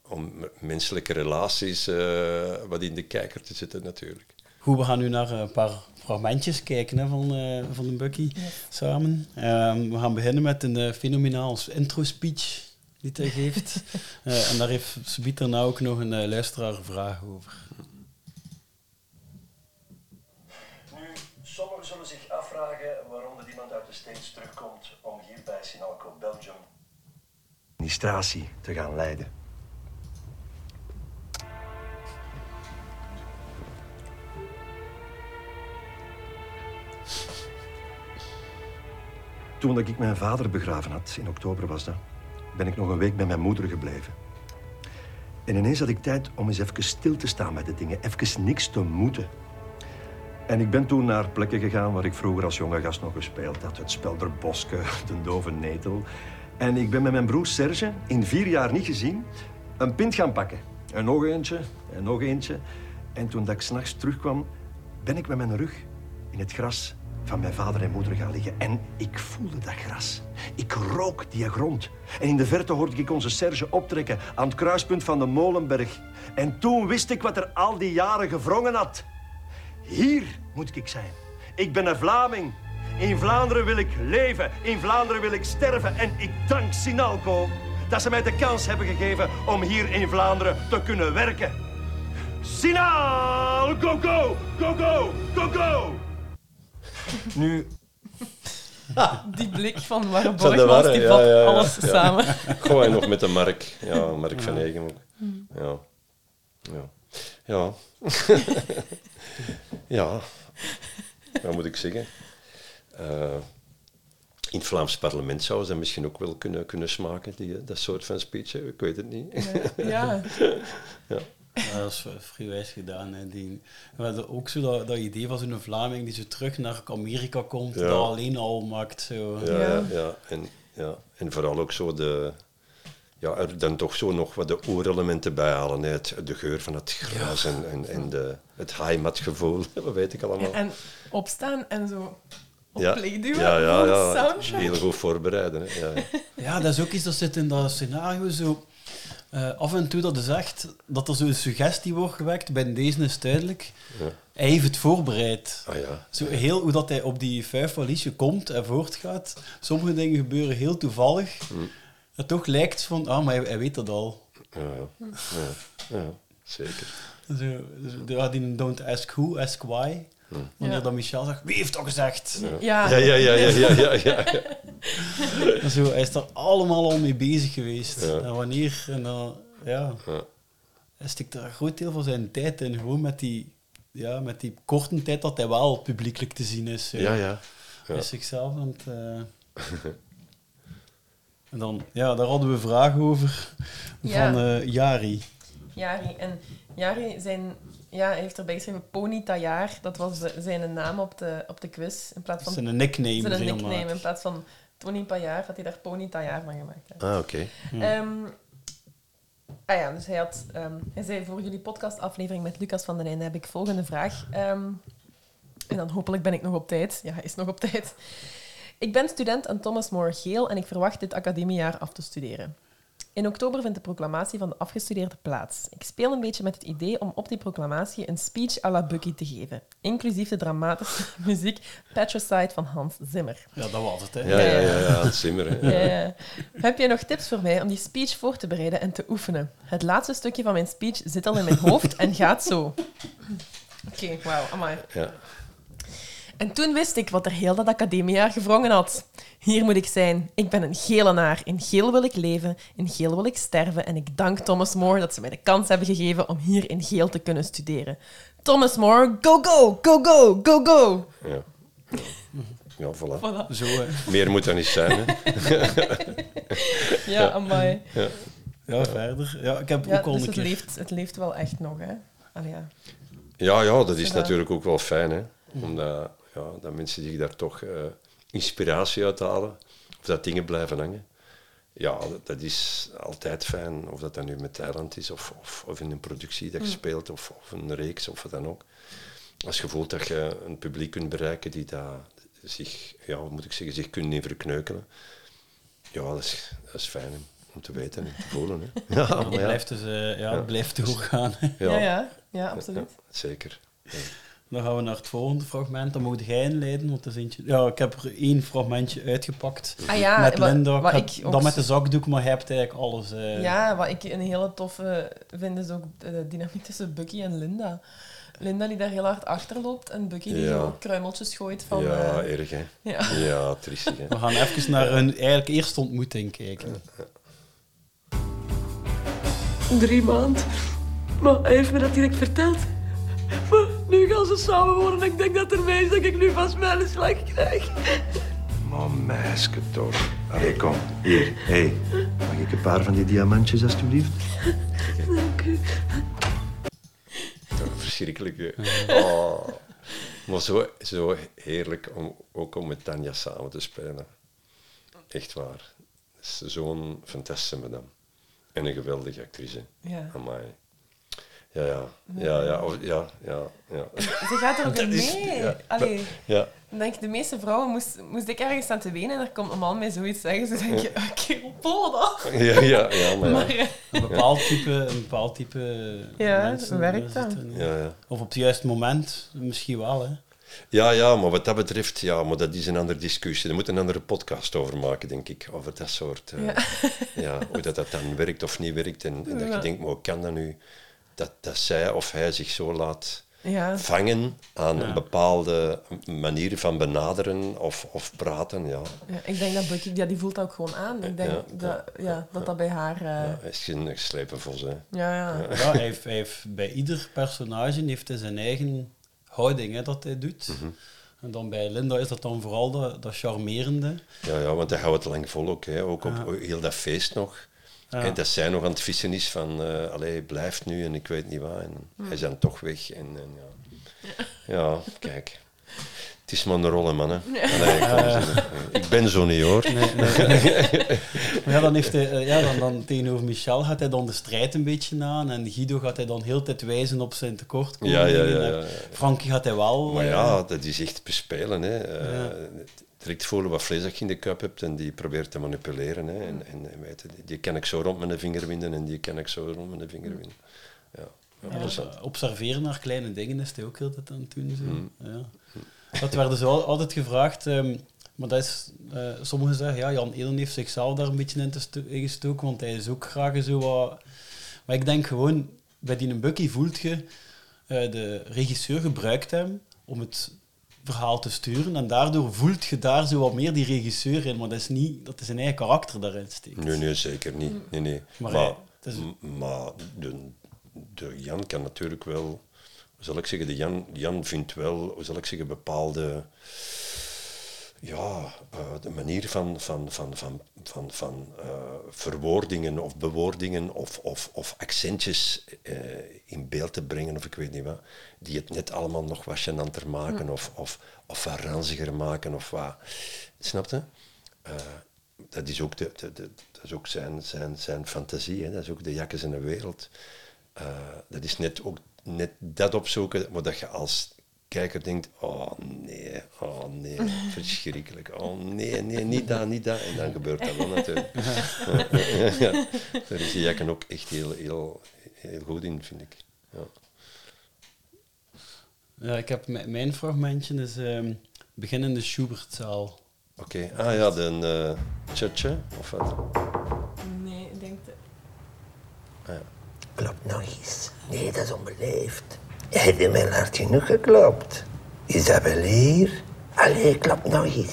om menselijke relaties eh, wat in de kijker te zetten natuurlijk. Goed, we gaan nu naar een paar fragmentjes kijken hè, van, eh, van de Bucky samen. Ehm, we gaan beginnen met een eh, fenomenaal intro-speech die hij geeft. Eh, en daar heeft Subiet daarna ook nog een luisteraar vraag over. Nu, sommigen zullen zich afvragen waarom er iemand uit de States terugkomt om hier bij Sinalco Belgium administratie te gaan leiden. Toen ik mijn vader begraven had, in oktober was dat, ben ik nog een week bij mijn moeder gebleven. En ineens had ik tijd om eens even stil te staan bij de dingen, even niks te moeten. En ik ben toen naar plekken gegaan waar ik vroeger als jonge gast nog gespeeld had. Het Spelder Boske, de Dove Netel. En ik ben met mijn broer Serge, in vier jaar niet gezien, een pint gaan pakken. En nog eentje, en nog eentje. En toen dat ik s'nachts terugkwam, ben ik met mijn rug in het gras van mijn vader en moeder gaan liggen. En ik voelde dat gras. Ik rook die grond. En in de verte hoorde ik onze Serge optrekken aan het kruispunt van de Molenberg. En toen wist ik wat er al die jaren gevrongen had. Hier moet ik zijn. Ik ben een Vlaming. In Vlaanderen wil ik leven. In Vlaanderen wil ik sterven. En ik dank Sinalco dat ze mij de kans hebben gegeven om hier in Vlaanderen te kunnen werken. Sinal, go, go, go, go, go, go. Nu, Die blik van Warre Van de Borgmans, die ja, vat ja, ja. alles Ja. samen. Gewoon en nog met de Mark. Ja, Mark van Egem ook. Ja. Ja. Ja. ja. Wat moet ik zeggen? Eh, in het Vlaams parlement zouden ze misschien ook wel kunnen, kunnen smaken, die, dat soort van speech. hè. Ik weet het niet. Ja, Ja, dat is vrij wijs gedaan. Hè. Die, we hadden ook zo dat, dat idee van zo'n Vlaming die zo terug naar Amerika komt, Ja. dat alleen al maakt. Zo. Ja, Ja. ja. Ja, En, ja. en vooral ook zo de... Ja, er dan toch zo nog wat de oerelementen bij halen. hè. Het, de geur van het gras en, en, en de, het heimatgevoel. Wat weet ik allemaal. en opstaan en zo op ja. ja, ja. Heel goed voorbereiden. Hè. Ja, ja. Ja, dat is ook iets dat zit in dat scenario zo. eh, af en toe dat is echt dat er zo'n suggestie wordt gewekt. Bij deze is het duidelijk. Ja. Hij heeft het voorbereid. Ah ja. Zo heel hoe dat hij op die vijf valiesje komt en voortgaat. Sommige dingen gebeuren heel toevallig. En toch lijkt het van, ah, maar hij, hij weet dat al. Ja, ja. ja, ja, zeker. Zo, zo, die don't ask who, ask why. Wanneer dan Michel zegt, wie heeft dat gezegd? Ja, Ja, ja, ja, ja, ja, ja, ja. En Zo, hij is daar allemaal al mee bezig geweest. Ja. En wanneer, en dan, ja. Ja. Hij stikt er een groot deel van zijn tijd in, gewoon met die, ja, met die korte tijd dat hij wel publiekelijk te zien is. Ja, ja. Is zichzelf aan het... eh. en dan, ja, daar hadden we vragen over Ja. van eh, Jari. Jari. En Jari zijn, ja, heeft erbij geschreven Pony Tajaar. Dat was de- zijn naam op de, op de quiz. In plaats Dat van is een nickname. zijn nickname. In plaats van Tony Pajaar had hij daar Pony Tajaar van gemaakt. hè. Ah, oké. Ehm, ah ja, dus hij, had, ehm, hij zei voor jullie podcastaflevering met Lucas van den Einde heb ik volgende vraag. Ehm, en dan hopelijk ben ik nog op tijd. Ja, hij is nog op tijd. Ik ben student aan Thomas More Geel en ik verwacht dit academiejaar af te studeren. In oktober vindt de proclamatie van de afgestudeerde plaats. Ik speel een beetje met het idee om op die proclamatie een speech à la Bucky te geven, inclusief de dramatische muziek Patricide van Hans Zimmer. Ja, dat was het, hè. Ja, ja, ja, simmeren. hè. Ja, ja. Heb jij nog tips voor mij om die speech voor te bereiden en te oefenen? Het laatste stukje van mijn speech zit al in mijn hoofd en gaat zo. Oké, wauw, amai. Ja. En toen wist ik wat er heel dat academiejaar gewrongen had. Hier moet ik zijn. Ik ben een gelenaar. In geel wil ik leven, in geel wil ik sterven. En ik dank Thomas More dat ze mij de kans hebben gegeven om hier in geel te kunnen studeren. Thomas More, go, go, go, go, go, go. Ja. Ja, voilà. Voilà. Zo, hè. Meer moet dat niet zijn. Hè. Ja, amai. Ja, verder. Ja, ik heb Ja, ook al dus een het keer... leeft, het leeft wel echt nog, hè. Allee, ja. Ja, ja, dat is Ja. natuurlijk ook wel fijn. Hè? Omdat ja, dat mensen zich daar toch eh, inspiratie uit halen. Of dat dingen blijven hangen. Ja, dat, dat is altijd fijn. Of dat dan nu met Thailand is, of, of, of in een productie dat je speelt, of, of een reeks, of wat dan ook. Als je voelt dat je een publiek kunt bereiken die dat zich, ja, hoe moet ik zeggen, zich kunnen in verkneukelen. Ja, dat is, dat is fijn hè, om te weten en te voelen. Hè. Ja, maar Het blijft, dus, eh, ja, blijft doorgaan. Ja, ja, ja, ja, absoluut. ja, zeker. Dan gaan we naar het volgende fragment. Dan moet jij inleiden, want dat is eentje... Ja, ik heb er één fragmentje uitgepakt. Ah ja, met Linda. Wat ik ook dat met de zakdoek, maar je hebt eigenlijk alles. eh. Ja, wat ik een hele toffe vind is ook de dynamiek tussen Bucky en Linda. Linda die daar heel hard achter loopt en Bucky die Ja. zo kruimeltjes gooit van... ja, eh, erg hè. ja. Ja, triestig hè. We gaan even naar hun eigenlijk eerste ontmoeting kijken. Drie maanden. Maar hij heeft me dat direct verteld. Maar gaan ze samen ik denk dat er mee is dat ik nu vast mijn slag krijg. Maar meisje toch. Allee, kom. Hier, hé. Hey. Mag ik een paar van die diamantjes, alstublieft? Toch verschrikkelijk. hè. Oh. Maar zo, zo heerlijk om, ook om met Tanja samen te spelen. Echt waar. Zo'n fantastische madame. En een geweldige actrice. Ja. Amai. Ja, ja. Ja, ja. of- ja, ja, ja. Ze gaat er ook in is- mee. ja. Allee, Ja, dan denk ik, de meeste vrouwen moest, moest ik ergens aan te wenen en er komt een man mij zoiets zeggen. Ze denk je, oké, pol dat. ja, ja, ja, maar Maar ja. eh, Een bepaald type, een bepaald type Ja, mensen werkt daar dat? zitten. Ja, ja. Of op het juiste moment, misschien wel. Hè. Ja, ja, maar wat dat betreft, ja, maar dat is een andere discussie. Daar moet een andere podcast over maken, denk ik. Over dat soort... eh, ja. hoe dat, dat dan werkt of niet werkt. En, en dat je denkt, maar hoe kan dat nu? Dat, dat zij of hij zich zo laat ja, vangen aan een bepaalde manier van benaderen of, of praten. Ja, ja, ik denk dat Bucky, ja, die voelt dat ook gewoon aan. Ik denk Ja, dat, ja, dat dat bij haar... eh, ja. ja, hij is geen geslepen vos. Hè. ja. Ja, hij heeft, hij heeft, bij ieder personage heeft hij zijn eigen houding hè, dat hij doet. Mhm. En dan bij Linda is dat dan vooral dat, dat charmerende. Ja, ja, want hij houdt het lang vol ook. Hè. Ook op heel dat feest nog. Ja. En dat zij nog aan het vissen is van, eh allee, blijf nu en ik weet niet wat. En hij is dan toch weg. En, en ja. ja, kijk. Het is maar een rol, hè, man. Hè. Allee, ik ben zo niet, hoor. Maar ja, dan, heeft hij, eh, ja, dan, dan tegenover Michel gaat hij dan de strijd een beetje aan. En Guido gaat hij dan heel tijd wijzen op zijn tekortkomingen. Ja, ja, ja, eh, ja. Frankie gaat hij wel... Maar ja, dat is echt bespelen. Hè. Direct voelen wat vlees dat je in de cup hebt en die probeert te manipuleren. Hè. En, en, en weet je, die- kan ik zo rond mijn vinger winden en die kan ik zo rond mijn vinger winden. Ja, observeren naar kleine dingen is hij ook heel tijd aan het doen. Zo. Mm. Ja. Dat werden ze al- altijd gevraagd, ehm, maar dat is, eh, sommigen zeggen, ja, Jan Eden heeft zichzelf daar een beetje in, te sto- in gestoken, want hij is ook graag zo wat... Maar ik denk gewoon, bij die Bucky voelt je, eh, de regisseur gebruikt hem om het verhaal te sturen en daardoor voelt je daar zo wat meer die regisseur in, maar dat is niet dat hij zijn eigen karakter daarin steekt. Nee, nee, zeker niet. Nee, nee. Maar Maar, hij- is- maar de, de Jan kan natuurlijk wel, hoe zal ik zeggen, de Jan, Jan vindt wel, hoe zal ik zeggen, bepaalde, ja, eh, de manier van, van, van, van, van, van eh, verwoordingen of bewoordingen of, of, of accentjes eh, in beeld te brengen, of ik weet niet wat, die het net allemaal nog wat gênanter maken of, of, of wat ranziger maken of wat. Snap je? Dat is ook, de, de, de- dat is ook zijn, zijn, zijn fantasie, hè? dat is ook de jakkes in de wereld. Dat is net ook net dat opzoeken, maar dat je als kijker denkt, oh nee, oh nee, verschrikkelijk, oh nee, nee, niet dat, niet dat. En dan gebeurt dat wel natuurlijk. ja, daar is die jakken ook echt heel, heel, heel goed in, vind ik. Ja. Ja, ik heb mijn fragmentje is ehm begin in de Schubertzaal. Oké, ah ja, de uh, Tjutje, of wat? Nee, ik denk... dat- Klop nog eens. Nee, dat is onbeleefd. In mijn hart genoeg geklopt. Is dat wel hier? Allee, klop nog eens.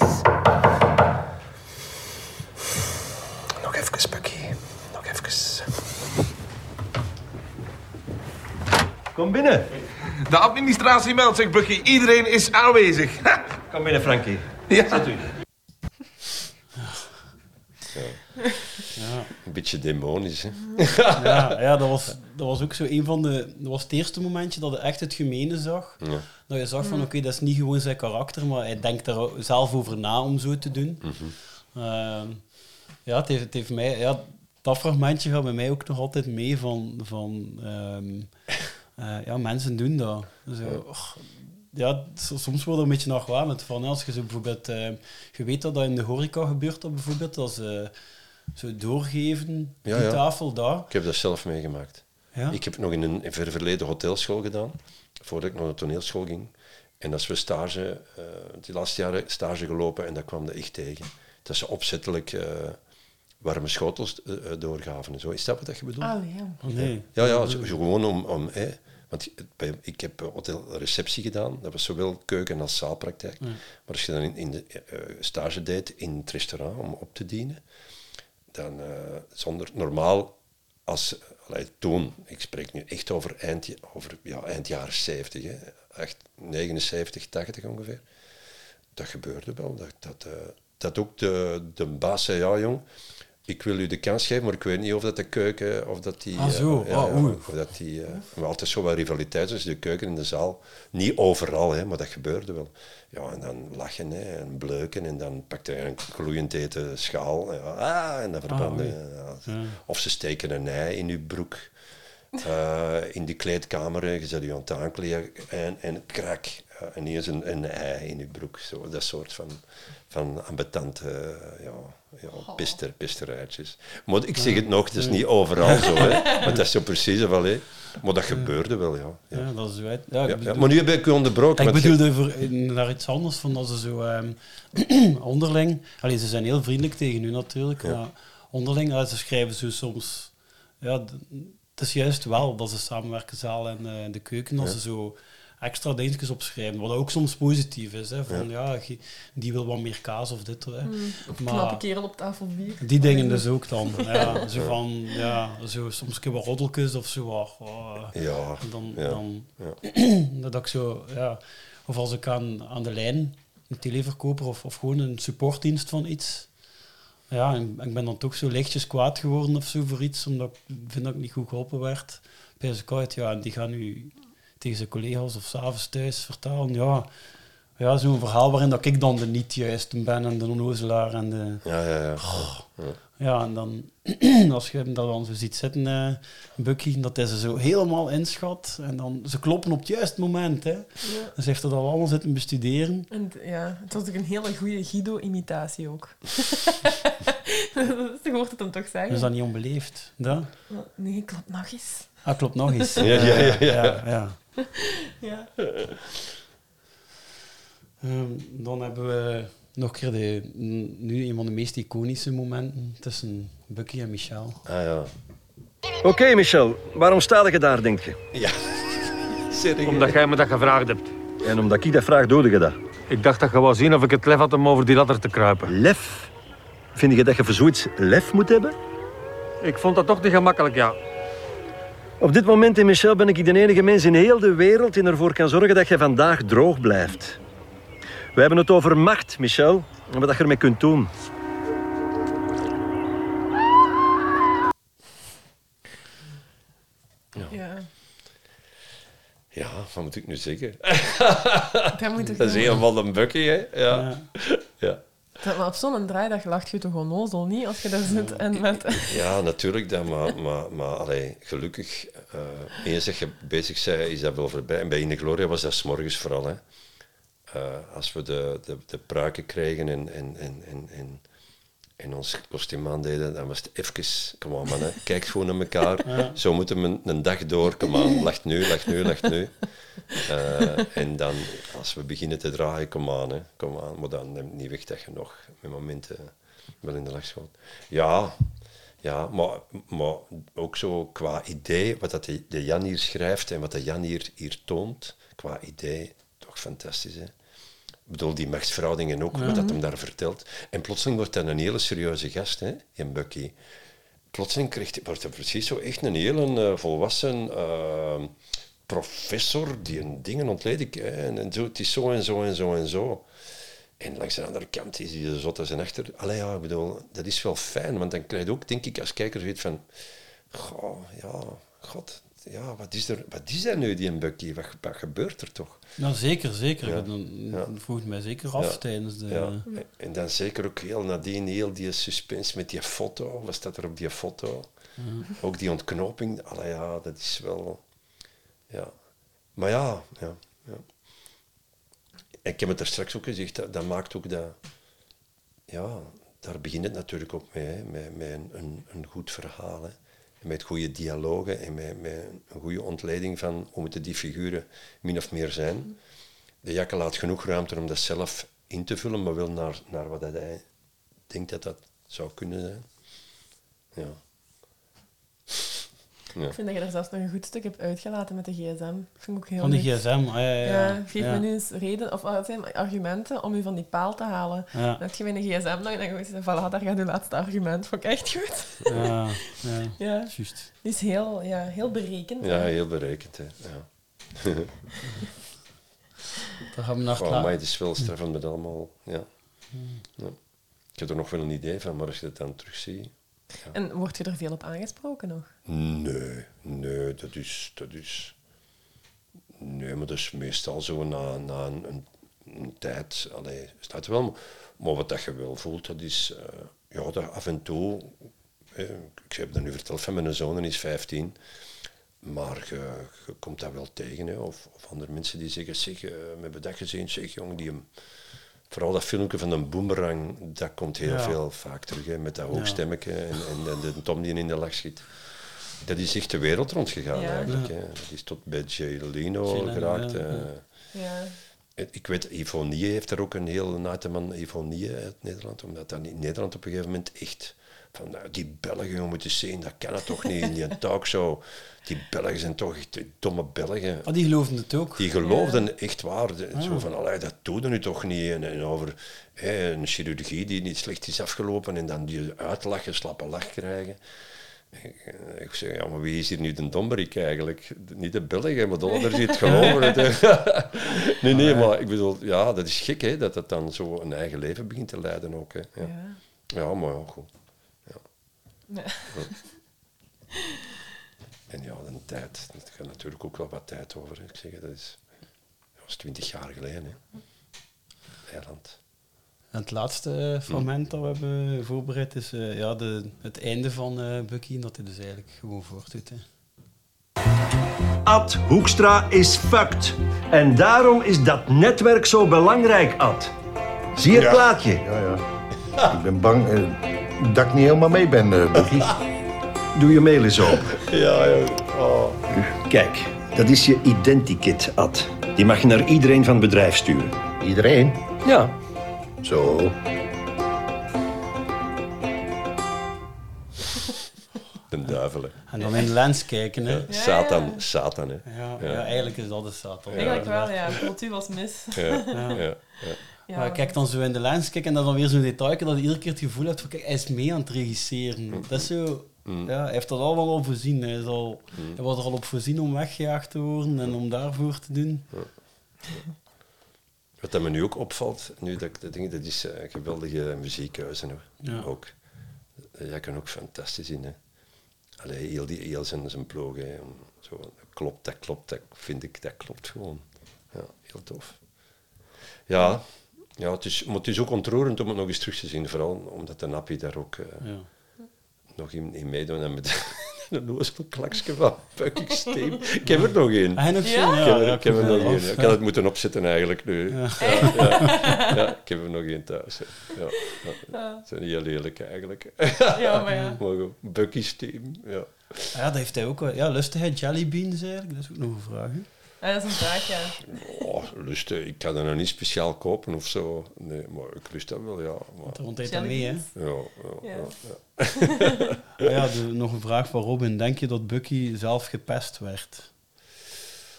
Nog even, Bucky. Nog even. Kom binnen. De administratie meldt zich, Bucky. Iedereen is aanwezig. Ha! Kom binnen, Frankie. Ja. Zet u. Een beetje demonisch, hè? Ja, ja dat, was, dat was ook zo een van de... Dat was het eerste momentje dat je echt het gemene zag. Ja. Dat je zag van, oké, dat is niet gewoon zijn karakter, maar hij denkt er zelf over na om zo te doen. Ehm, ja, het heeft, het heeft mij... Ja, dat fragmentje gaat bij mij ook nog altijd mee van... van ehm, eh, ja, mensen doen dat. Zo, och, ja, soms wordt er een beetje nachwanend van. Als je zo bijvoorbeeld... eh, je weet dat dat in de horeca gebeurt, dat bijvoorbeeld, dat ze zo doorgeven, die ja. tafel daar. Ik heb dat zelf meegemaakt. Ja. Ik heb nog in een ver verleden hotelschool gedaan, voordat ik naar de toneelschool ging. En als we stage, eh die laatste jaren stage gelopen en dat kwam er echt tegen. Dat ze opzettelijk eh, warme schotels eh, eh, doorgaven en zo. Is dat wat je bedoelt? Ah, ja. Oh, nee. Ja, ja, zo- gewoon om... om hè, want bij, ik heb hotelreceptie gedaan. Dat was zowel keuken- als zaalpraktijk. Maar als je dan in, in de eh, stage deed in het restaurant om op te dienen, dan eh, zonder normaal als allee, toen, ik spreek nu echt over eind, over, ja, eind jaren 70, hè, echt 79, 80 ongeveer. Dat gebeurde wel. Dat, dat, eh, dat ook de, de baas zei, ja jong, ik wil u de kans geven, maar ik weet niet of dat de keuken, of dat die... Ah, zo. eh, ja, Ah, ja, oei. of dat die... maar altijd zo wat rivaliteit tussen de keuken en de zaal. Niet overal, hè, maar dat gebeurde wel. Ja, en dan lachen hè, en bleuken en dan pakte hij een gloeiend eten schaal. Ja, ah, en dan ja. Ja. Of ze steken een ei in uw broek. eh, in die kleedkamer, je zet je aan het aankleden en, en krak, en ineens een, een ei in je broek. Zo, dat soort van, van ambetante ja, ja, pister, pisterijtjes. Maar ik zeg het nog, het is niet overal zo. Hè. Maar dat is zo precies wel. Hè. Maar dat gebeurde wel, ja. ja. Ja, dat is uit. Ja, Maar nu heb ik u onderbroken. Ik bedoelde voor, naar iets anders, van dat ze zo ehm, onderling... Allee, ze zijn heel vriendelijk tegen u natuurlijk, Ja. maar onderling, ja, ze schrijven zo soms... Ja, het is juist wel dat ze samenwerken, zaal en eh, de keuken, dat Ja. ze zo extra dingetjes opschrijven, wat ook soms positief is. Hè, van ja, die wil wat meer kaas of dit. Hè. Knappe kerel op tafel bier. Die dingen dus ook dan. Ja, zo van, ja, zo, soms een keer wat roddeltjes of zo. wat, wat, Ja, en dan, ja, dan ja. dat ik zo, ja, of als ik aan, aan de lijn, een televerkoper of, of gewoon een supportdienst van iets. Ja, en ik ben dan toch zo lichtjes kwaad geworden of zo voor iets, omdat ik vind dat ik niet goed geholpen werd. Bij ze uit, ja, en die gaan nu tegen zijn collega's of s'avonds thuis vertalen. Ja, ja zo'n verhaal waarin dat ik dan de niet juiste ben en de onnozelaar en de... Ja, ja, ja. Ja, en dan, als je hem dat dan zo ziet zitten, eh Bucky, dat hij ze zo helemaal inschat. En dan, ze kloppen op het juiste moment, hè. Ja. Dus heeft dat al allemaal zitten bestuderen. En ja, het was ook een hele goede Guido-imitatie ook. Je hoort het hem toch zeggen? Is dat niet onbeleefd? Dat? Nee, klopt nog eens. Ah, klopt nog eens. Ja, ja, ja, ja. ja, ja. Ja. Ehm, dan hebben we nog een keer de, nu een van de meest iconische momenten tussen Bucky en Michel. Ah, ja. Oké, Michel. Waarom sta je daar, denk je? Ja. Serieus. Omdat jij me dat gevraagd hebt. En omdat ik dat vraag, doe je dat. Ik dacht dat je wou zien of ik het lef had om over die ladder te kruipen. Lef? Vind je dat je voor zoiets lef moet hebben? Ik vond dat toch niet gemakkelijk, ja. Op dit moment, in Michel, ben ik de enige mens in heel de wereld die ervoor kan zorgen dat je vandaag droog blijft. We hebben het over macht, Michel, en wat je ermee kunt doen. Ja. Ja, wat moet ik nu zeggen? Dat moet toch Dat is een van de Bucky, hè? Ja. Ja. Ja. Maar op zo'n draaidag lacht je toch onnozel niet als je daar zit en met... Ja, natuurlijk. Dat, maar maar, maar allee, gelukkig, eh eens dat je bezig bent, is dat wel voorbij. En bij In de Gloria was dat 's morgens vooral. Hè. Eh, als we de, de, de pruiken kregen en, en, en, en, en, en ons kostuum aandeden, dan was het even, kom on man, hè. kijk gewoon naar elkaar. Ja. Zo moeten we een, dag door, kom aan, lacht nu, lacht nu, lacht nu. Eh, en dan, als we beginnen te draaien, kom aan, hè, kom aan. Maar dan neemt niet weg dat je nog met momenten wel in de lach schoot. Ja, ja maar, maar ook zo qua idee, wat dat de, de Jan hier schrijft en wat de Jan hier, hier toont, qua idee, toch fantastisch. Hè? Ik bedoel, die machtsverhoudingen ook, wat dat hem daar vertelt. En plotseling wordt hij een hele serieuze gast, hè, in Bucky. Plotseling krijgt wordt hij precies zo echt een hele eh, volwassen eh, professor die een dingen ontleed. Ik, hè, en, en zo, het is zo en zo en zo en zo. En langs de andere kant is hij de zot als een achter. Allee, ja, ik bedoel, dat is wel fijn, want dan krijg je ook, denk ik, als kijker zoiets van... Goh, ja, god, ja, wat is er, wat is er nu, die Bucky? Wat, wat gebeurt er toch? Nou, zeker, zeker. Ja. Dan Ja. vroeg het mij zeker af Ja. tijdens de... Ja. En dan zeker ook heel nadien heel die suspense met die foto. Wat staat er op die foto? Ook die ontknoping. Allee, ja, dat is wel... Ja. Maar ja, ja, ja. Ik heb het er straks ook gezegd, dat, dat maakt ook dat... Ja, daar begint het natuurlijk ook mee, hè, met, met een, een, een goed verhaal. Hè. Met goede dialogen en met, met een goede ontleding van hoe moeten die figuren min of meer zijn. De Jakke laat genoeg ruimte om dat zelf in te vullen, maar wel naar, naar wat hij denkt dat dat zou kunnen zijn. Ja. Ja. Ik vind dat je er zelfs nog een goed stuk hebt uitgelaten met de gsm. vind ik ook heel Van de gsm, ah, ja, ja, ja. Ja, geef ja. me nu eens reden, of wat zijn argumenten om u van die paal te halen. Ja. Dan heb je mijn gsm nog en dan gewoon voilà, daar gaat uw laatste argument. Vond ik echt goed. Ja, ja. Ja, Juist. is heel, ja, heel berekend. ja, hè. heel berekend. Hè. Ja. Daar gaan we naar Oh, klaar. maar het is met allemaal. Ja. ja. Ik heb er nog wel een idee van, maar als je het dan terugziet... En wordt je er veel op aangesproken nog? Nee, nee, dat is... Dat is nee, maar dat is meestal zo na, na een, een, een tijd. Allee, staat wel. Maar wat dat je wel voelt, dat is... eh, ja, dat af en toe... eh, ik heb dat nu verteld van mijn zoon, die is 15. Maar je, je komt dat wel tegen. Hè. Of, of andere mensen die zeggen, zeg, we hebben dat gezien, zeg, jong, die hem... Vooral dat filmpje van een boomerang, dat komt heel Ja. veel vaak terug, hè, met dat Ja. hoogstemmetje en, en, en de Tom die in de lach schiet. Dat is echt de wereld rondgegaan Ja. eigenlijk. Ja. Hè. Dat is tot bij Jay Leno geraakt. ja, eh. Ja. Ik weet, Ivonie heeft er ook een heel nateman Ivonie uit Nederland, omdat dat in Nederland op een gegeven moment echt van nou, die Belgen, je moet eens zien, dat kan het toch niet in die talkshow. Die Belgen zijn toch echt domme Belgen. Ah, die geloofden het ook. Die geloofden echt waar. de- Zo Ah. van, allee, dat doe je nu toch niet. En, en over een chirurgie die niet slecht is afgelopen en dan die uitlachen, slappe lach krijgen. Ik, eh, zeg, ja, maar wie is hier nu de domberik eigenlijk? Niet de Belgen, maar de ander zit hè. nee, nee, maar ik bedoel, ja, dat is gek, hè, dat het dan zo een eigen leven begint te leiden ook. Hè. Ja. Ja. ja, maar ja, goed. Ja. En ja, de tijd, dat gaat natuurlijk ook wel wat tijd over. hè. Ik zeg, dat is, twintig jaar geleden. Hè. Eiland. En het laatste eh, fragment dat we hebben voorbereid is eh, ja, de, het einde van eh, Bucky. En dat hij dus eigenlijk gewoon voortdoet. Hè. Ad Hoekstra is fucked. En daarom is dat netwerk zo belangrijk, Ad. Zie je het Ja. plaatje? Ja, ja. Ik ben bang dat ik niet helemaal mee ben, Bucky. Doe je mail eens open. Ja, ja. Oh. Kijk, dat is je identikit, Ad. Die mag je naar iedereen van het bedrijf sturen. Iedereen? Ja. Zo. De duivel. hè. En dan in de lens kijken. Hè. Ja, Satan, Satan. Hè. Ja, Ja. ja, eigenlijk is dat de Satan. Eigenlijk wel, ja. Cultuur was mis. Ja, Ja. Ja. Maar kijk dan zo in de lens kijken en dan, dan weer zo'n detail dat je iedere keer het gevoel hebt van kijk, hij is mee aan het regisseren. Dat is zo... Ja, hij heeft dat allemaal al voorzien. Hij, is al, hij was er al op voorzien om weggejaagd te worden en om daarvoor te doen. Wat dat me nu ook opvalt, nu dat ik dat denk, dat is eh, geweldige muziekhuizen. Hoor. Ja. Ook. Eh, Jij kan ook fantastisch in. Hè. Allee, heel, die, heel zijn, zijn ploeg. Hè. Zo, dat klopt, dat klopt, dat vind ik, dat klopt gewoon. Ja, heel tof. Ja, ja het, is, maar het is ook ontroerend om het nog eens terug te zien. Vooral omdat de Nappie daar ook eh, Ja. nog in, in meedoen. En met een ozel klaksje van Bucky Steam. Ik heb er nog één. Ah, Ja? Ik heb, er- ja, ik heb er nog één. Ik had het moeten opzetten eigenlijk nu. Ja. Ja, ja. ik heb er nog één thuis. Ja, ja. Dat zijn heel lelijk eigenlijk. Ja, maar ja. Maar goed, Bucky's team. Ja. Ah Ja, dat heeft hij ook wel. Ja, hij jellybeans eigenlijk? Dat is ook nog een vraag. Hè? Ah, dat is een vraag, ja. Oh, lusten. Ik kan dat nog niet speciaal kopen of zo. Nee, maar ik lust dat wel, ja. Maar, Daar rond dat mee, hè? ja, ja, Ja. ja, ja. Ja, de- nog een vraag van Robin. Denk je dat Bucky zelf gepest werd?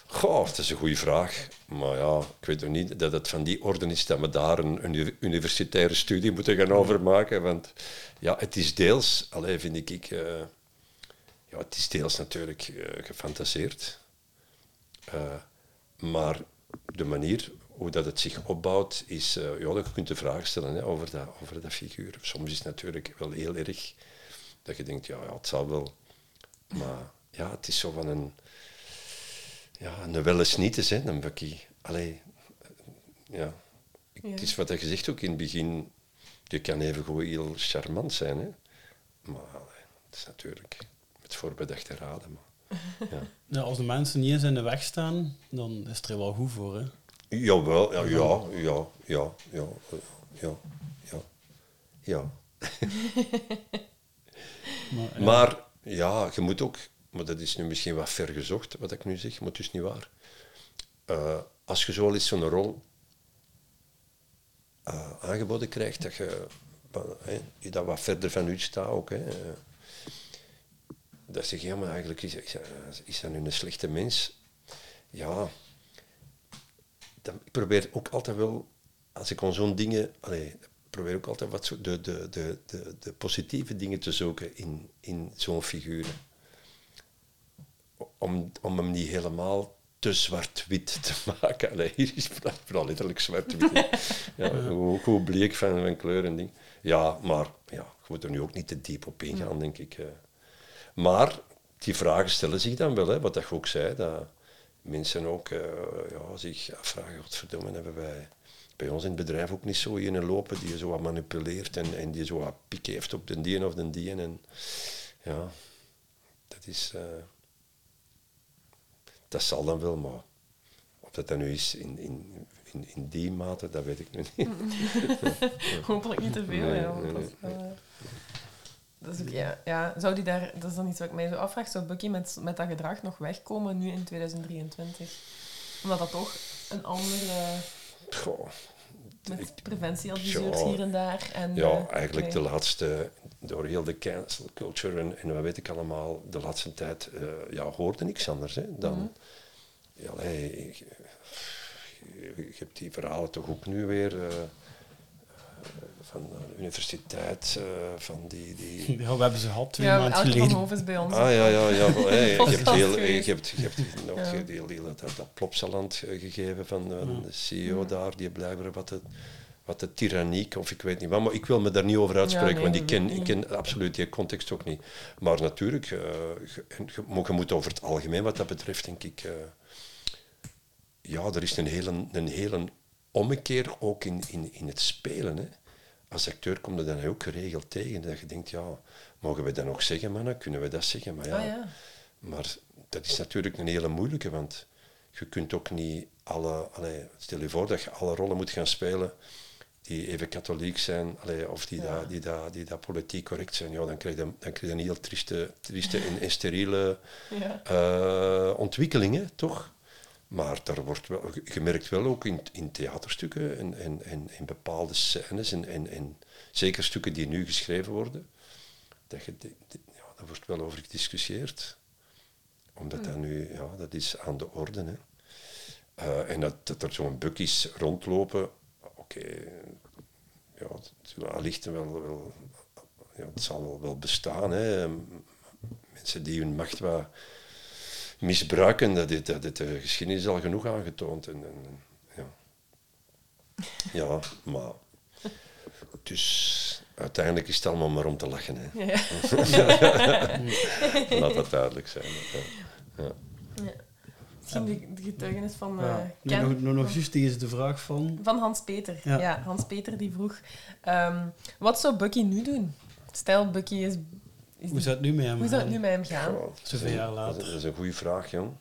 Goh, dat is een goede vraag. Maar ja, ik weet nog niet dat het van die orde is dat we daar een uni- universitaire studie moeten gaan over maken. Want ja, het is deels, alleen vind ik, ik eh, ja, het is deels natuurlijk eh, gefantaseerd. Eh, maar de manier hoe dat het zich opbouwt, is, eh, ja, dat je kunt de vraag stellen hè, over, dat, over dat figuur. Soms is het natuurlijk wel heel erg dat je denkt, ja, ja het zal wel. Maar ja, het is zo van een ja, een wel eens niet eens, hè, een Bucky. Allee, eh, ja. Ja. Het is wat je zegt ook in het begin. Je kan even gewoon heel charmant zijn, hè. Maar allee, het is natuurlijk met voorbedachte raden. Maar, ja. Nou, als de mensen niet eens in de weg staan, dan is het er wel goed voor, hè? Jawel, ja, ja, ja, ja, ja, ja, ja. ja. maar, ja. je moet ook, maar dat is nu misschien wat ver gezocht, wat ik nu zeg, maar het is niet waar. Eh, als je zo eens zo'n rol eh, aangeboden krijgt, dat je, uh, dat wat verder van u staat ook, hè, eh, dat zeg je, ja, maar eigenlijk is, is, is dat nu een slechte mens? Ja, dan, ik probeer ook altijd wel, als ik aan zo'n dingen, allee, ik probeer ook altijd wat zo, de, de, de, de, de positieve dingen te zoeken in, in zo'n figuur. Om, om hem niet helemaal te zwart-wit te maken. Allee, hier is het vooral letterlijk zwart-wit. ja, hoe, hoe bleek van, van kleur en ding. Ja, maar ja, je moet er nu ook niet te diep op ingaan, denk ik. Maar die vragen stellen zich dan wel, hè, wat dat je ook zei, dat mensen ook eh, ja, zich afvragen, godverdomme, hebben wij bij ons in het bedrijf ook niet zo in lopen die zo wat manipuleert en, en die zo wat piek heeft op de die of de die. En ja, dat is... eh, dat zal dan wel, maar of dat dan nu is in, in, in, in die mate, dat weet ik nu niet. Hopelijk niet te veel, Nee, ja. nee, ook, ja, ja, zou die daar, dat is dan iets wat ik mij zo afvraag, zou Bucky met, met dat gedrag nog wegkomen nu in 2023? Omdat dat toch een andere... Goh, Met preventieadviseurs Ja. hier en daar. En, Ja, eh, eigenlijk de laatste, door heel de cancel culture en, en wat weet ik allemaal, de laatste tijd eh, ja, hoorde niks anders hè, dan... Mhm. Ja, je, je- je hebt die verhalen toch ook nu weer eh, van de universiteit, eh, van die... die Ja, we hebben ze gehad twee Ja, maanden geleden. Hoven is bij ons. Ah ja, ja, ja. wel, hey, je, hebt heel, je, hebt, je hebt nog Ja. heel, heel dat, dat Plopsaland eh, gegeven van eh, de CEO daar, die blijkbaar wat de, wat de tyranniek, of ik weet niet wat, maar ik wil me daar niet over uitspreken, nee, want ik ken, ik ken absoluut die context ook niet. Maar natuurlijk, eh, je, moet over het algemeen wat dat betreft, denk ik, eh, ja, er is een hele, een hele ommekeer ook in, in, in het spelen. Hè. Als acteur komt er dan ook geregeld tegen dat je denkt, ja, mogen we dat nog zeggen, mannen? Kunnen we dat zeggen? Maar ja, Ah, ja. maar dat is natuurlijk een hele moeilijke, want je kunt ook niet alle... Allee, stel je voor dat je alle rollen moet gaan spelen die even katholiek zijn, allee, of die, daar die, daar die daar politiek correct zijn. Ja, dan krijg je, dan krijg je een heel trieste, trieste en, en steriele Ja. eh, ontwikkelingen, toch? Maar daar wordt wel, je merkt wel ook in, in theaterstukken en, en, en in bepaalde scènes, en, en, en zeker stukken die nu geschreven worden, dat je, ja, daar wordt wel over gediscussieerd. Omdat dat nu, ja, dat is aan de orde. Hè. Eh, en dat, dat er zo'n bukkies rondlopen, oké, ja, het zullen allicht wel, wel, ja, het zal wel, wel bestaan. Hè. Mensen die hun macht wat misbruiken, dat, dit- dat, dit de geschiedenis is al genoeg aangetoond. En, en, ja. ja, maar... Dus uiteindelijk is het allemaal maar om te lachen. Hè. Ja. Laat dat duidelijk zijn. Ja. Ja. Ja. Misschien de, de getuigenis van eh Ken. nog, nog, nog juist deze de vraag van... Van Hans-Peter. Ja. Ja. Hans-Peter die vroeg... ehm, wat zou Bucky nu doen? Stel, Bucky is... is Hoe zou het nu met hem hoe zou het gaan? nu met hem gaan? Ja, Zoveel jaar later. Dat is een goede vraag, jong.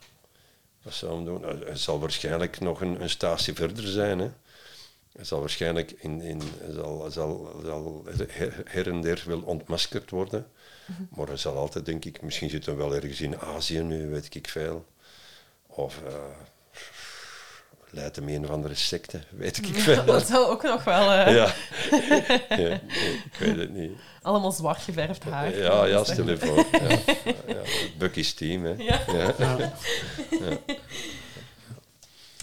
Wat zou hem doen? Hij- Hij zal waarschijnlijk nog een, een stage verder zijn. Hè. Hij zal waarschijnlijk in, in, zal, zal, zal her, her en der wel ontmaskerd worden. Mhm. Maar hij zal altijd, denk ik, misschien zit hij wel ergens in Azië nu, weet ik veel. Of eh leidt hem een of andere secte, weet ik veel. dat zou ook nog wel... eh, Ja. ik weet het niet. Allemaal zwart geverfd haar. Ja, ja, stel je voor. Ja, ja, Bucky's team, hè. Ja. Ja. Ja.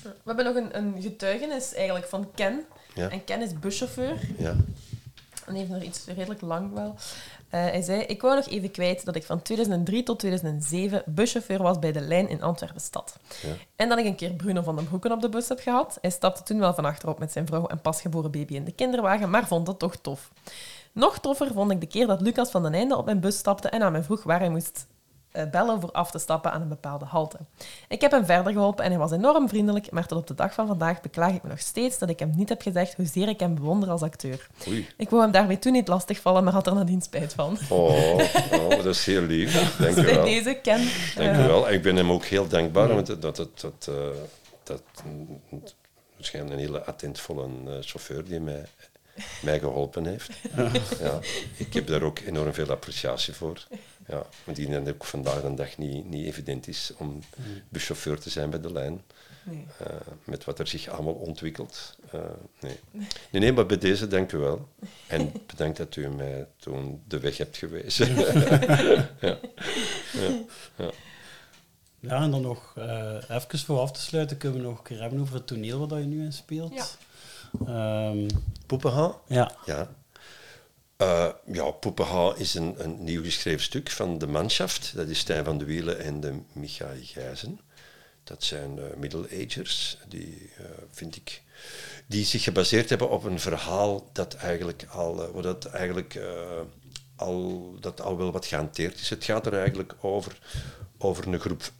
We hebben nog een, een getuigenis eigenlijk van Ken. Ja. En Ken is buschauffeur. Ja. En heeft nog iets redelijk lang wel. Eh, hij zei, ik wou nog even kwijt dat ik van 2003 tot 2007 buschauffeur was bij de lijn in Antwerpen-stad. Ja. En dat ik een keer Bruno van den Broeken op de bus heb gehad. Hij stapte toen wel van achterop met zijn vrouw en pasgeboren baby in de kinderwagen, maar vond het toch tof. Nog toffer vond ik de keer dat Lucas van den Einde op mijn bus stapte en aan mij vroeg waar hij moest bellen voor af te stappen aan een bepaalde halte. Ik heb hem verder geholpen en hij was enorm vriendelijk, maar tot op de dag van vandaag beklaag ik me nog steeds dat ik hem niet heb gezegd hoezeer ik hem bewonder als acteur. Oei. Ik wou hem daarmee toen niet lastigvallen, maar had er nadien spijt van. Oh, oh, dat is heel lief. Dank Dus je wel. deze Ken. Dank eh, je wel. Ik ben hem ook heel dankbaar, want dat, dat, dat, dat, eh, dat waarschijnlijk een hele attentvolle eh, chauffeur die mij, mij geholpen heeft. Ja. ik heb daar ook enorm veel appreciatie voor. Ja, want die dat ook vandaag de dag niet, niet evident is om buschauffeur te zijn bij de lijn. Nee. Eh, met wat er zich allemaal ontwikkelt. Eh, nee. nee, nee, maar bij deze dank u wel. En bedankt dat u mij toen de weg hebt gewezen. ja. Ja. Ja. Ja, en dan nog eh even voor af te sluiten, kunnen we nog een keer hebben over het toneel waar je nu in speelt. Ja. Ehm, Poepenha? ja. Ja. Eh, ja, Poepenha is een, een nieuw geschreven stuk van de Manschaft. Dat is Stijn van de Wielen en de Michael Gijzen. Dat zijn eh, middle-agers, die eh, vind ik, die zich gebaseerd hebben op een verhaal dat eigenlijk al, waar dat eigenlijk, al, dat al wel wat gehanteerd is. Het gaat er eigenlijk over, over een groep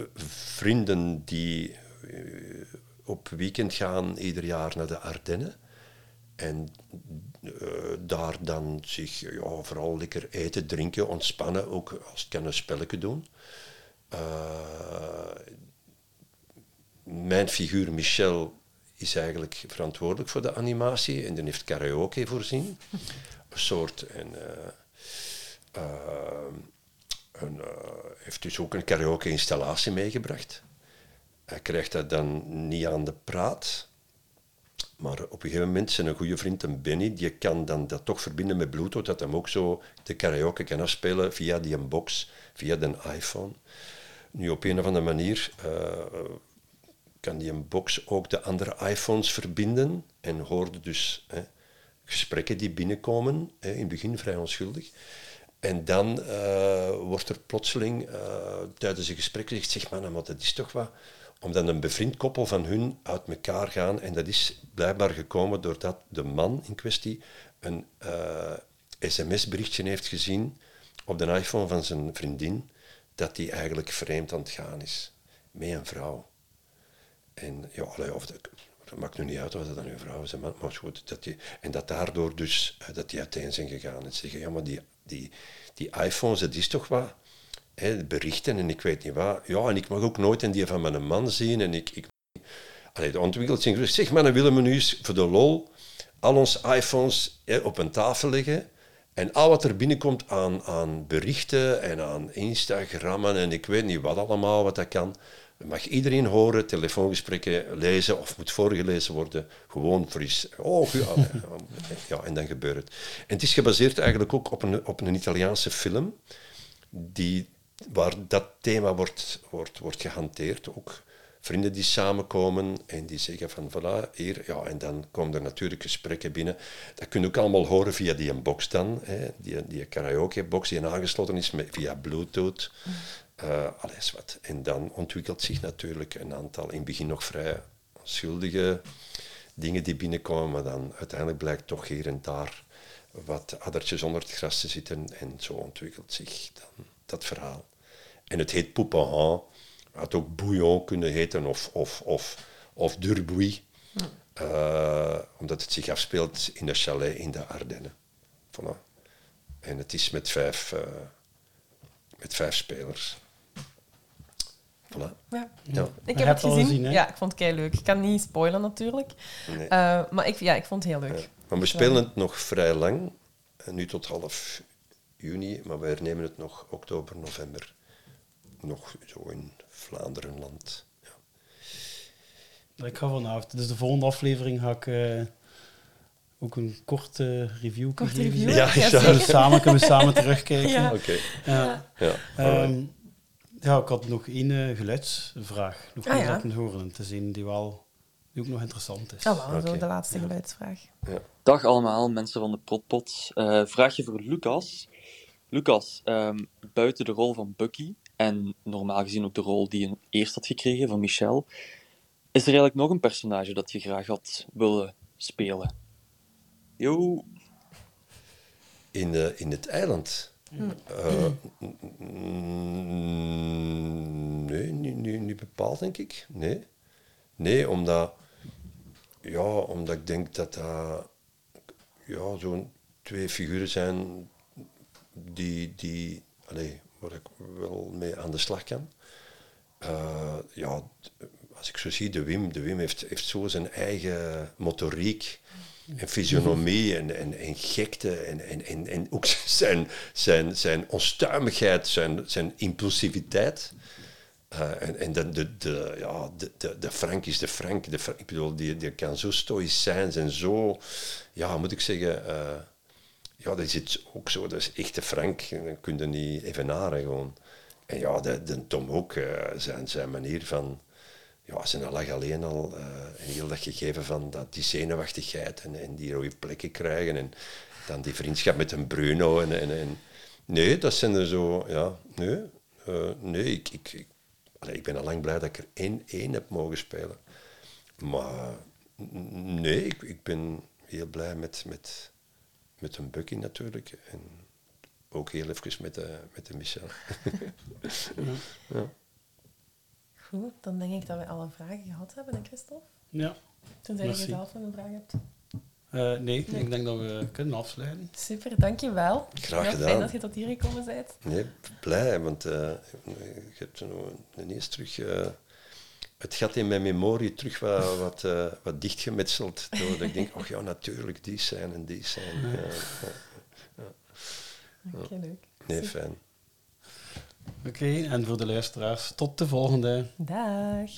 vrienden die op weekend gaan ieder jaar naar de Ardennen. En eh, daar dan zich ja, vooral lekker eten, drinken, ontspannen, ook als het kan een spelletje doen. Eh, mijn figuur Michel is eigenlijk verantwoordelijk voor de animatie en die heeft karaoke voorzien. Een soort. En, eh, een, heeft dus ook een karaoke-installatie meegebracht. Hij krijgt dat dan niet aan de praat. Maar op een gegeven moment zijn een goede vriend, een Benny, die kan dan dat toch verbinden met Bluetooth, dat hem ook zo de karaoke kan afspelen via die box, via de iPhone. Nu, op een of andere manier eh, kan die box ook de andere iPhones verbinden en hoorde dus hè, gesprekken die binnenkomen, hè, in het begin vrij onschuldig. En dan eh, wordt er plotseling eh, tijdens een gesprek gezegd, zeg maar, maar dat is toch wat omdat een bevriend koppel van hun uit elkaar gaan. En dat is blijkbaar gekomen doordat de man in kwestie een eh, sms-berichtje heeft gezien op de iPhone van zijn vriendin, dat hij eigenlijk vreemd aan het gaan is met een vrouw. En ja, of dat, maakt nu niet uit of dat dan een vrouw is, maar, goed, dat die, en dat daardoor dus, eh, dat die uiteen zijn gegaan. En ze zeggen, ja, maar die, die, die iPhones, dat is toch wat hè, berichten en ik weet niet wat. Ja, en ik mag ook nooit een die van mijn man zien. En ik, ik, allee, de ontwikkeld zijn zeg maar, dan willen we nu eens voor de lol al onze iPhones hè, op een tafel leggen. En al wat er binnenkomt aan, aan berichten en aan Instagrammen en ik weet niet wat allemaal, wat dat kan, mag iedereen horen, telefoongesprekken lezen of moet voorgelezen worden, gewoon fris. Oh, ja, ja, en dan gebeurt het. En het is gebaseerd eigenlijk ook op een, op een Italiaanse film die, waar dat thema wordt, wordt, wordt gehanteerd. Ook vrienden die samenkomen en die zeggen van voilà, hier, ja, en dan komen er natuurlijk gesprekken binnen. Dat kun je ook allemaal horen via die box dan, hè, die, die karaoke-box die aangesloten is met, via Bluetooth. eh, alles wat. En dan ontwikkelt zich natuurlijk een aantal, in het begin nog vrij onschuldige dingen die binnenkomen, maar dan uiteindelijk blijkt toch hier en daar wat addertjes onder het gras te zitten en zo ontwikkelt zich dan dat verhaal. En het heet Poupon, had ook Bouillon kunnen heten of, of, of, of Durbuy, Eh, omdat het zich afspeelt in een chalet in de Ardennen. Voilà. En het is met vijf, eh, met vijf spelers. Voilà. Ja. Ja. Ik heb het gezien. ja, ik vond het kei leuk. Ik kan niet spoilen natuurlijk. Nee. Eh, maar ik, ja, ik vond het heel leuk. Maar we spelen het nog vrij lang, nu tot half juni, maar we hernemen het nog oktober, november. Nog zo in Vlaanderenland. Ik ga vanavond. Dus de volgende aflevering ga ik eh, ook een korte review Korte geven. review? Ja, Ja, ja. Samen, kunnen we samen terugkijken. Ja. Oké. Ja. Ja. Ehm, ja, ik had nog één eh, geluidsvraag. Nog Ah, ja. laten horen. Het is een die, wel, die ook nog interessant is. Oh, wel, de laatste geluidsvraag. Dag allemaal, mensen van de Protpot. Eh vraagje voor Lucas. Lucas, ehm, buiten de rol van Bucky, en normaal gezien ook de rol die je eerst had gekregen van Michel, is er eigenlijk nog een personage dat je graag had willen spelen? Yo. In, eh, in het eiland. Eh, mm, nee, niet, niet, niet bepaald, denk ik. Nee. Nee, omdat, ja, omdat ik denk dat dat ja, zo'n twee figuren zijn die, die allee, waar ik wel mee aan de slag kan. Eh, ja, als ik zo zie, de Wim, de Wim heeft, heeft zo zijn eigen motoriek en fysionomie en, en, gekte en, en, en, ook zijn, zijn, zijn onstuimigheid, zijn, zijn impulsiviteit. Eh, en en de, de, de, ja, de, de, de Frank is de Frank. De Frank ik bedoel, die, die kan zo stoïcijns en zo, ja, moet ik zeggen, eh, ja, dat is ook zo. Dat is echte Frank. Dat kun je niet evenaren gewoon. En ja, de, de Tom ook, eh, zijn, zijn manier van, ja, zijn lach alleen al, eh en heel dat gegeven van dat, die zenuwachtigheid en, en die rode plekken krijgen en dan die vriendschap met een Bruno en, en, nee, dat zijn er zo, ja, nee, eh, nee, ik, ik, ik- ben al lang blij dat ik er één, één heb mogen spelen. Maar nee, ik, ik ben heel blij met, met, met een Bucky natuurlijk. En ook heel even met de, met de Michel. ja. Goed, dan denk ik dat we alle vragen gehad hebben, hè, Christophe? Ja. Tenzij je Merci. zelf nog een vraag hebt. Eh, nee, ik denk dat we kunnen afsluiten. Super, dankjewel. Graag gedaan. Fijn dat je tot hier gekomen bent. Nee, blij, want eh, je hebt zo ineens terug eh, het gat in mijn memorie terug wat, wat, eh, wat dichtgemetseld. Doordat ik denk, oh ja, natuurlijk, die zijn en die zijn. Ja, ja, ja. Ja. Oké, leuk. Nee, fijn. Oké, en voor de luisteraars, tot de volgende. Dag.